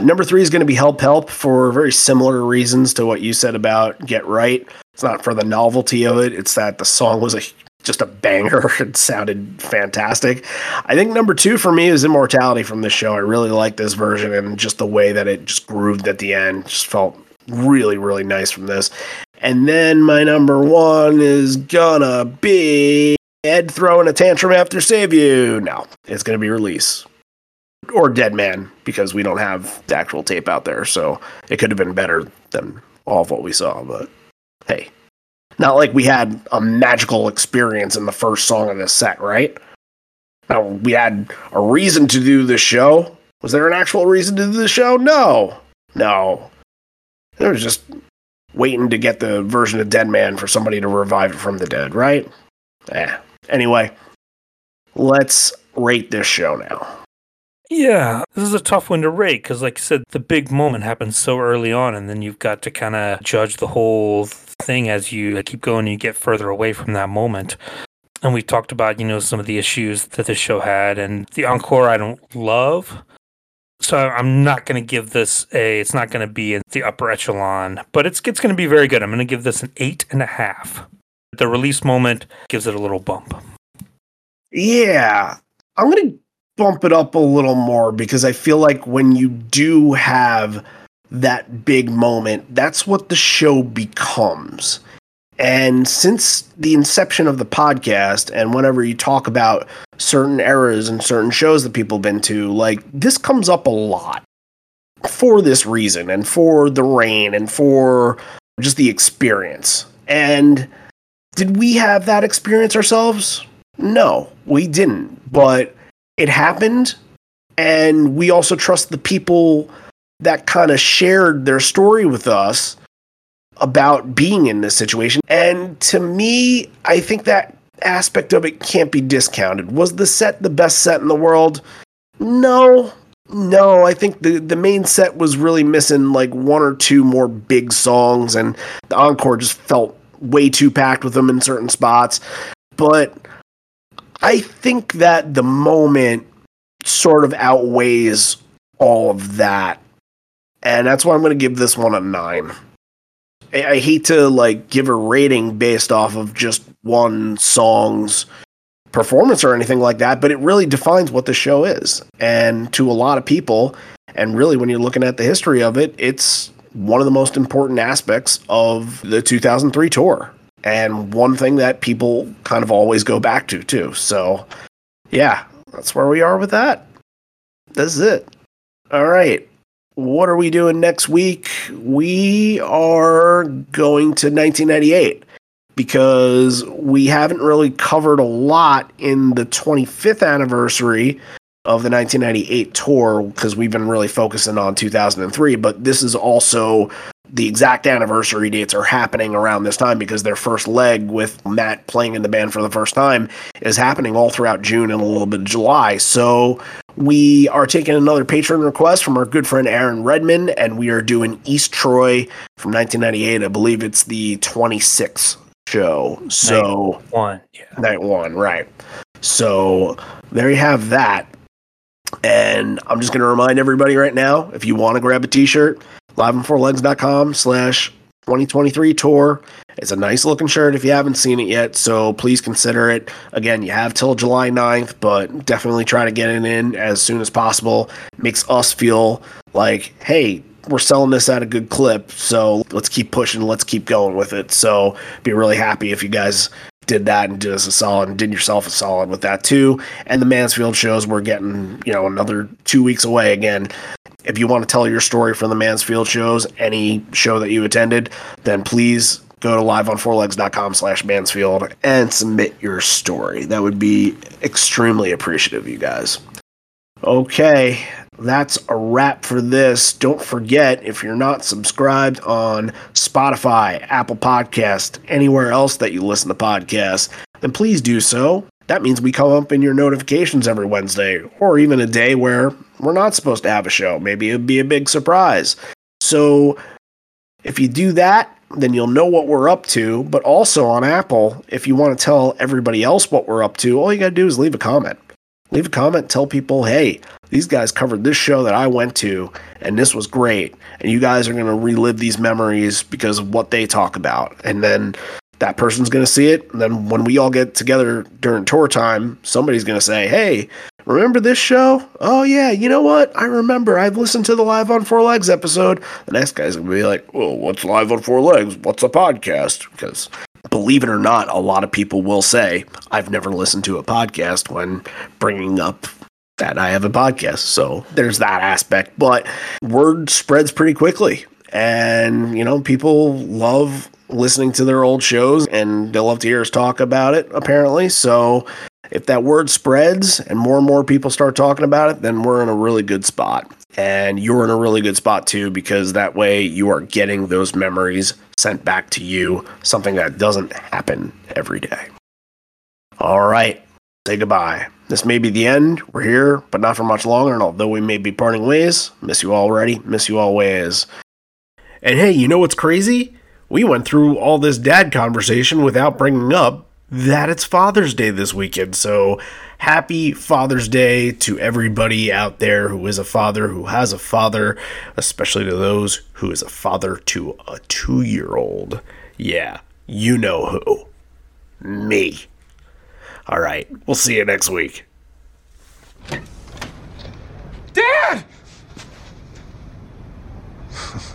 Number three is going to be Help Help for very similar reasons to what you said about Get Right. It's not for the novelty of it, it's that the song was a just a banger. *laughs* It sounded fantastic. I think number two for me is Immortality from this show. I really like this version and just the way that it just grooved at the end. Just felt really, really nice from this. And then my number one is gonna be Ed throwing a tantrum after Save You. No, it's gonna be Release. Or Dead Man, because we don't have the actual tape out there, so it could have been better than all of what we saw, but hey. Not like we had a magical experience in the first song of this set, right? Now we had a reason to do this show. Was there an actual reason to do the show? No. No. It was just waiting to get the version of Dead Man for somebody to revive it from the dead, right? Eh. Anyway, let's rate this show now. Yeah, this is a tough one to rate because, like I said, the big moment happens so early on, and then you've got to kind of judge the whole thing as you keep going and you get further away from that moment. And we talked about, you know, some of the issues that this show had, and the encore I don't love. So I'm not going to give this a. It's not going to be in the upper echelon, but it's it's going to be very good. I'm going to give this an eight and a half. The release moment gives it a little bump. Yeah, I'm going to bump it up a little more because I feel like when you do have that big moment, that's what the show becomes. And since the inception of the podcast, and whenever you talk about certain eras and certain shows that people have been to, like this comes up a lot for this reason and for the rain and for just the experience. And did we have that experience ourselves? No, we didn't. But it happened. And we also trust the people that kind of shared their story with us about being in this situation. And to me, I think that aspect of it can't be discounted. Was the set the best set in the world? No. No, I think the the main set was really missing like one or two more big songs and the encore just felt way too packed with them in certain spots. But I think that the moment sort of outweighs all of that. And that's why I'm going to give this one a 9. I, I hate to like give a rating based off of just one song's performance or anything like that, but it really defines what the show is. And to a lot of people, and really when you're looking at the history of it, it's one of the most important aspects of the 2003 tour. And one thing that people kind of always go back to, too. So, yeah, that's where we are with that. That's it. All right. What are we doing next week? We are going to 1998 because we haven't really covered a lot in the 25th anniversary of the 1998 tour because we've been really focusing on 2003, but this is also the exact anniversary dates are happening around this time because their first leg with Matt playing in the band for the first time is happening all throughout June and a little bit of July. So we are taking another patron request from our good friend Aaron Redman, and we are doing East Troy from 1998. I believe it's the 26th show. So night one, yeah. night one, right? So there you have that. And I'm just going to remind everybody right now if you want to grab a t shirt, liveonfourlegs.com slash 2023 tour. It's a nice looking shirt if you haven't seen it yet, so please consider it. Again, you have till July 9th, but definitely try to get it in as soon as possible. Makes us feel like, hey, we're selling this at a good clip, so let's keep pushing, let's keep going with it. So be really happy if you guys did that and did us a solid and did yourself a solid with that too. And the Mansfield shows, we're getting, you know, another two weeks away again. If you want to tell your story from the Mansfield shows, any show that you attended, then please go to liveonfourlegs.com slash Mansfield and submit your story. That would be extremely appreciative, you guys. Okay, that's a wrap for this. Don't forget, if you're not subscribed on Spotify, Apple Podcast, anywhere else that you listen to podcasts, then please do so. That means we come up in your notifications every Wednesday, or even a day where we're not supposed to have a show. Maybe it'd be a big surprise. So If you do that, then you'll know what we're up to. But also on Apple, if you want to tell everybody else what we're up to, all you got to do is leave a comment. Leave a comment, tell people, hey, these guys covered this show that I went to, and this was great. And you guys are going to relive these memories because of what they talk about. And then that person's going to see it. And then when we all get together during tour time, somebody's going to say, hey, remember this show? Oh, yeah, you know what? I remember. I've listened to the Live on Four Legs episode. The next guy's going to be like, well, what's Live on Four Legs? What's a podcast? Because believe it or not, a lot of people will say, I've never listened to a podcast when bringing up that I have a podcast. So there's that aspect. But word spreads pretty quickly. And, you know, people love listening to their old shows and they love to hear us talk about it, apparently. So if that word spreads and more and more people start talking about it, then we're in a really good spot. And you're in a really good spot too, because that way you are getting those memories sent back to you, something that doesn't happen every day. All right, say goodbye. This may be the end. We're here, but not for much longer. And although we may be parting ways, miss you already, miss you always. And hey, you know what's crazy? We went through all this dad conversation without bringing up that it's Father's Day this weekend. So happy Father's Day to everybody out there who is a father, who has a father, especially to those who is a father to a two year old. Yeah, you know who. Me. All right, we'll see you next week. Dad! *laughs*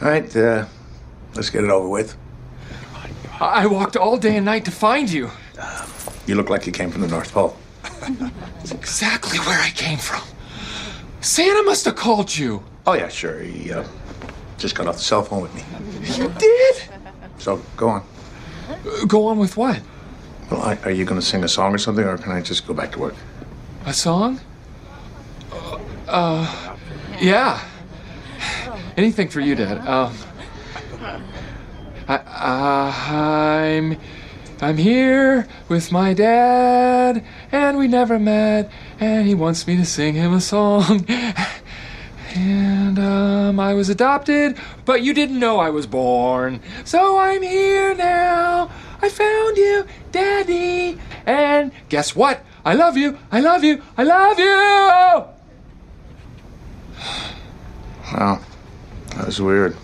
All right, uh, let's get it over with. I walked all day and night to find you. You look like you came from the North Pole. It's exactly where I came from. Santa must have called you. Oh, yeah, sure. He uh, just got off the cell phone with me. You did? So go on. Go on with what? Well, I, are you going to sing a song or something, or can I just go back to work? A song? Uh, uh yeah. Anything for you, Dad. Um, I, I'm, I'm here with my dad, and we never met, and he wants me to sing him a song. *laughs* And um, I was adopted, but you didn't know I was born. So I'm here now. I found you, Daddy. And guess what? I love you. I love you. I love you. *sighs* Wow, that was weird.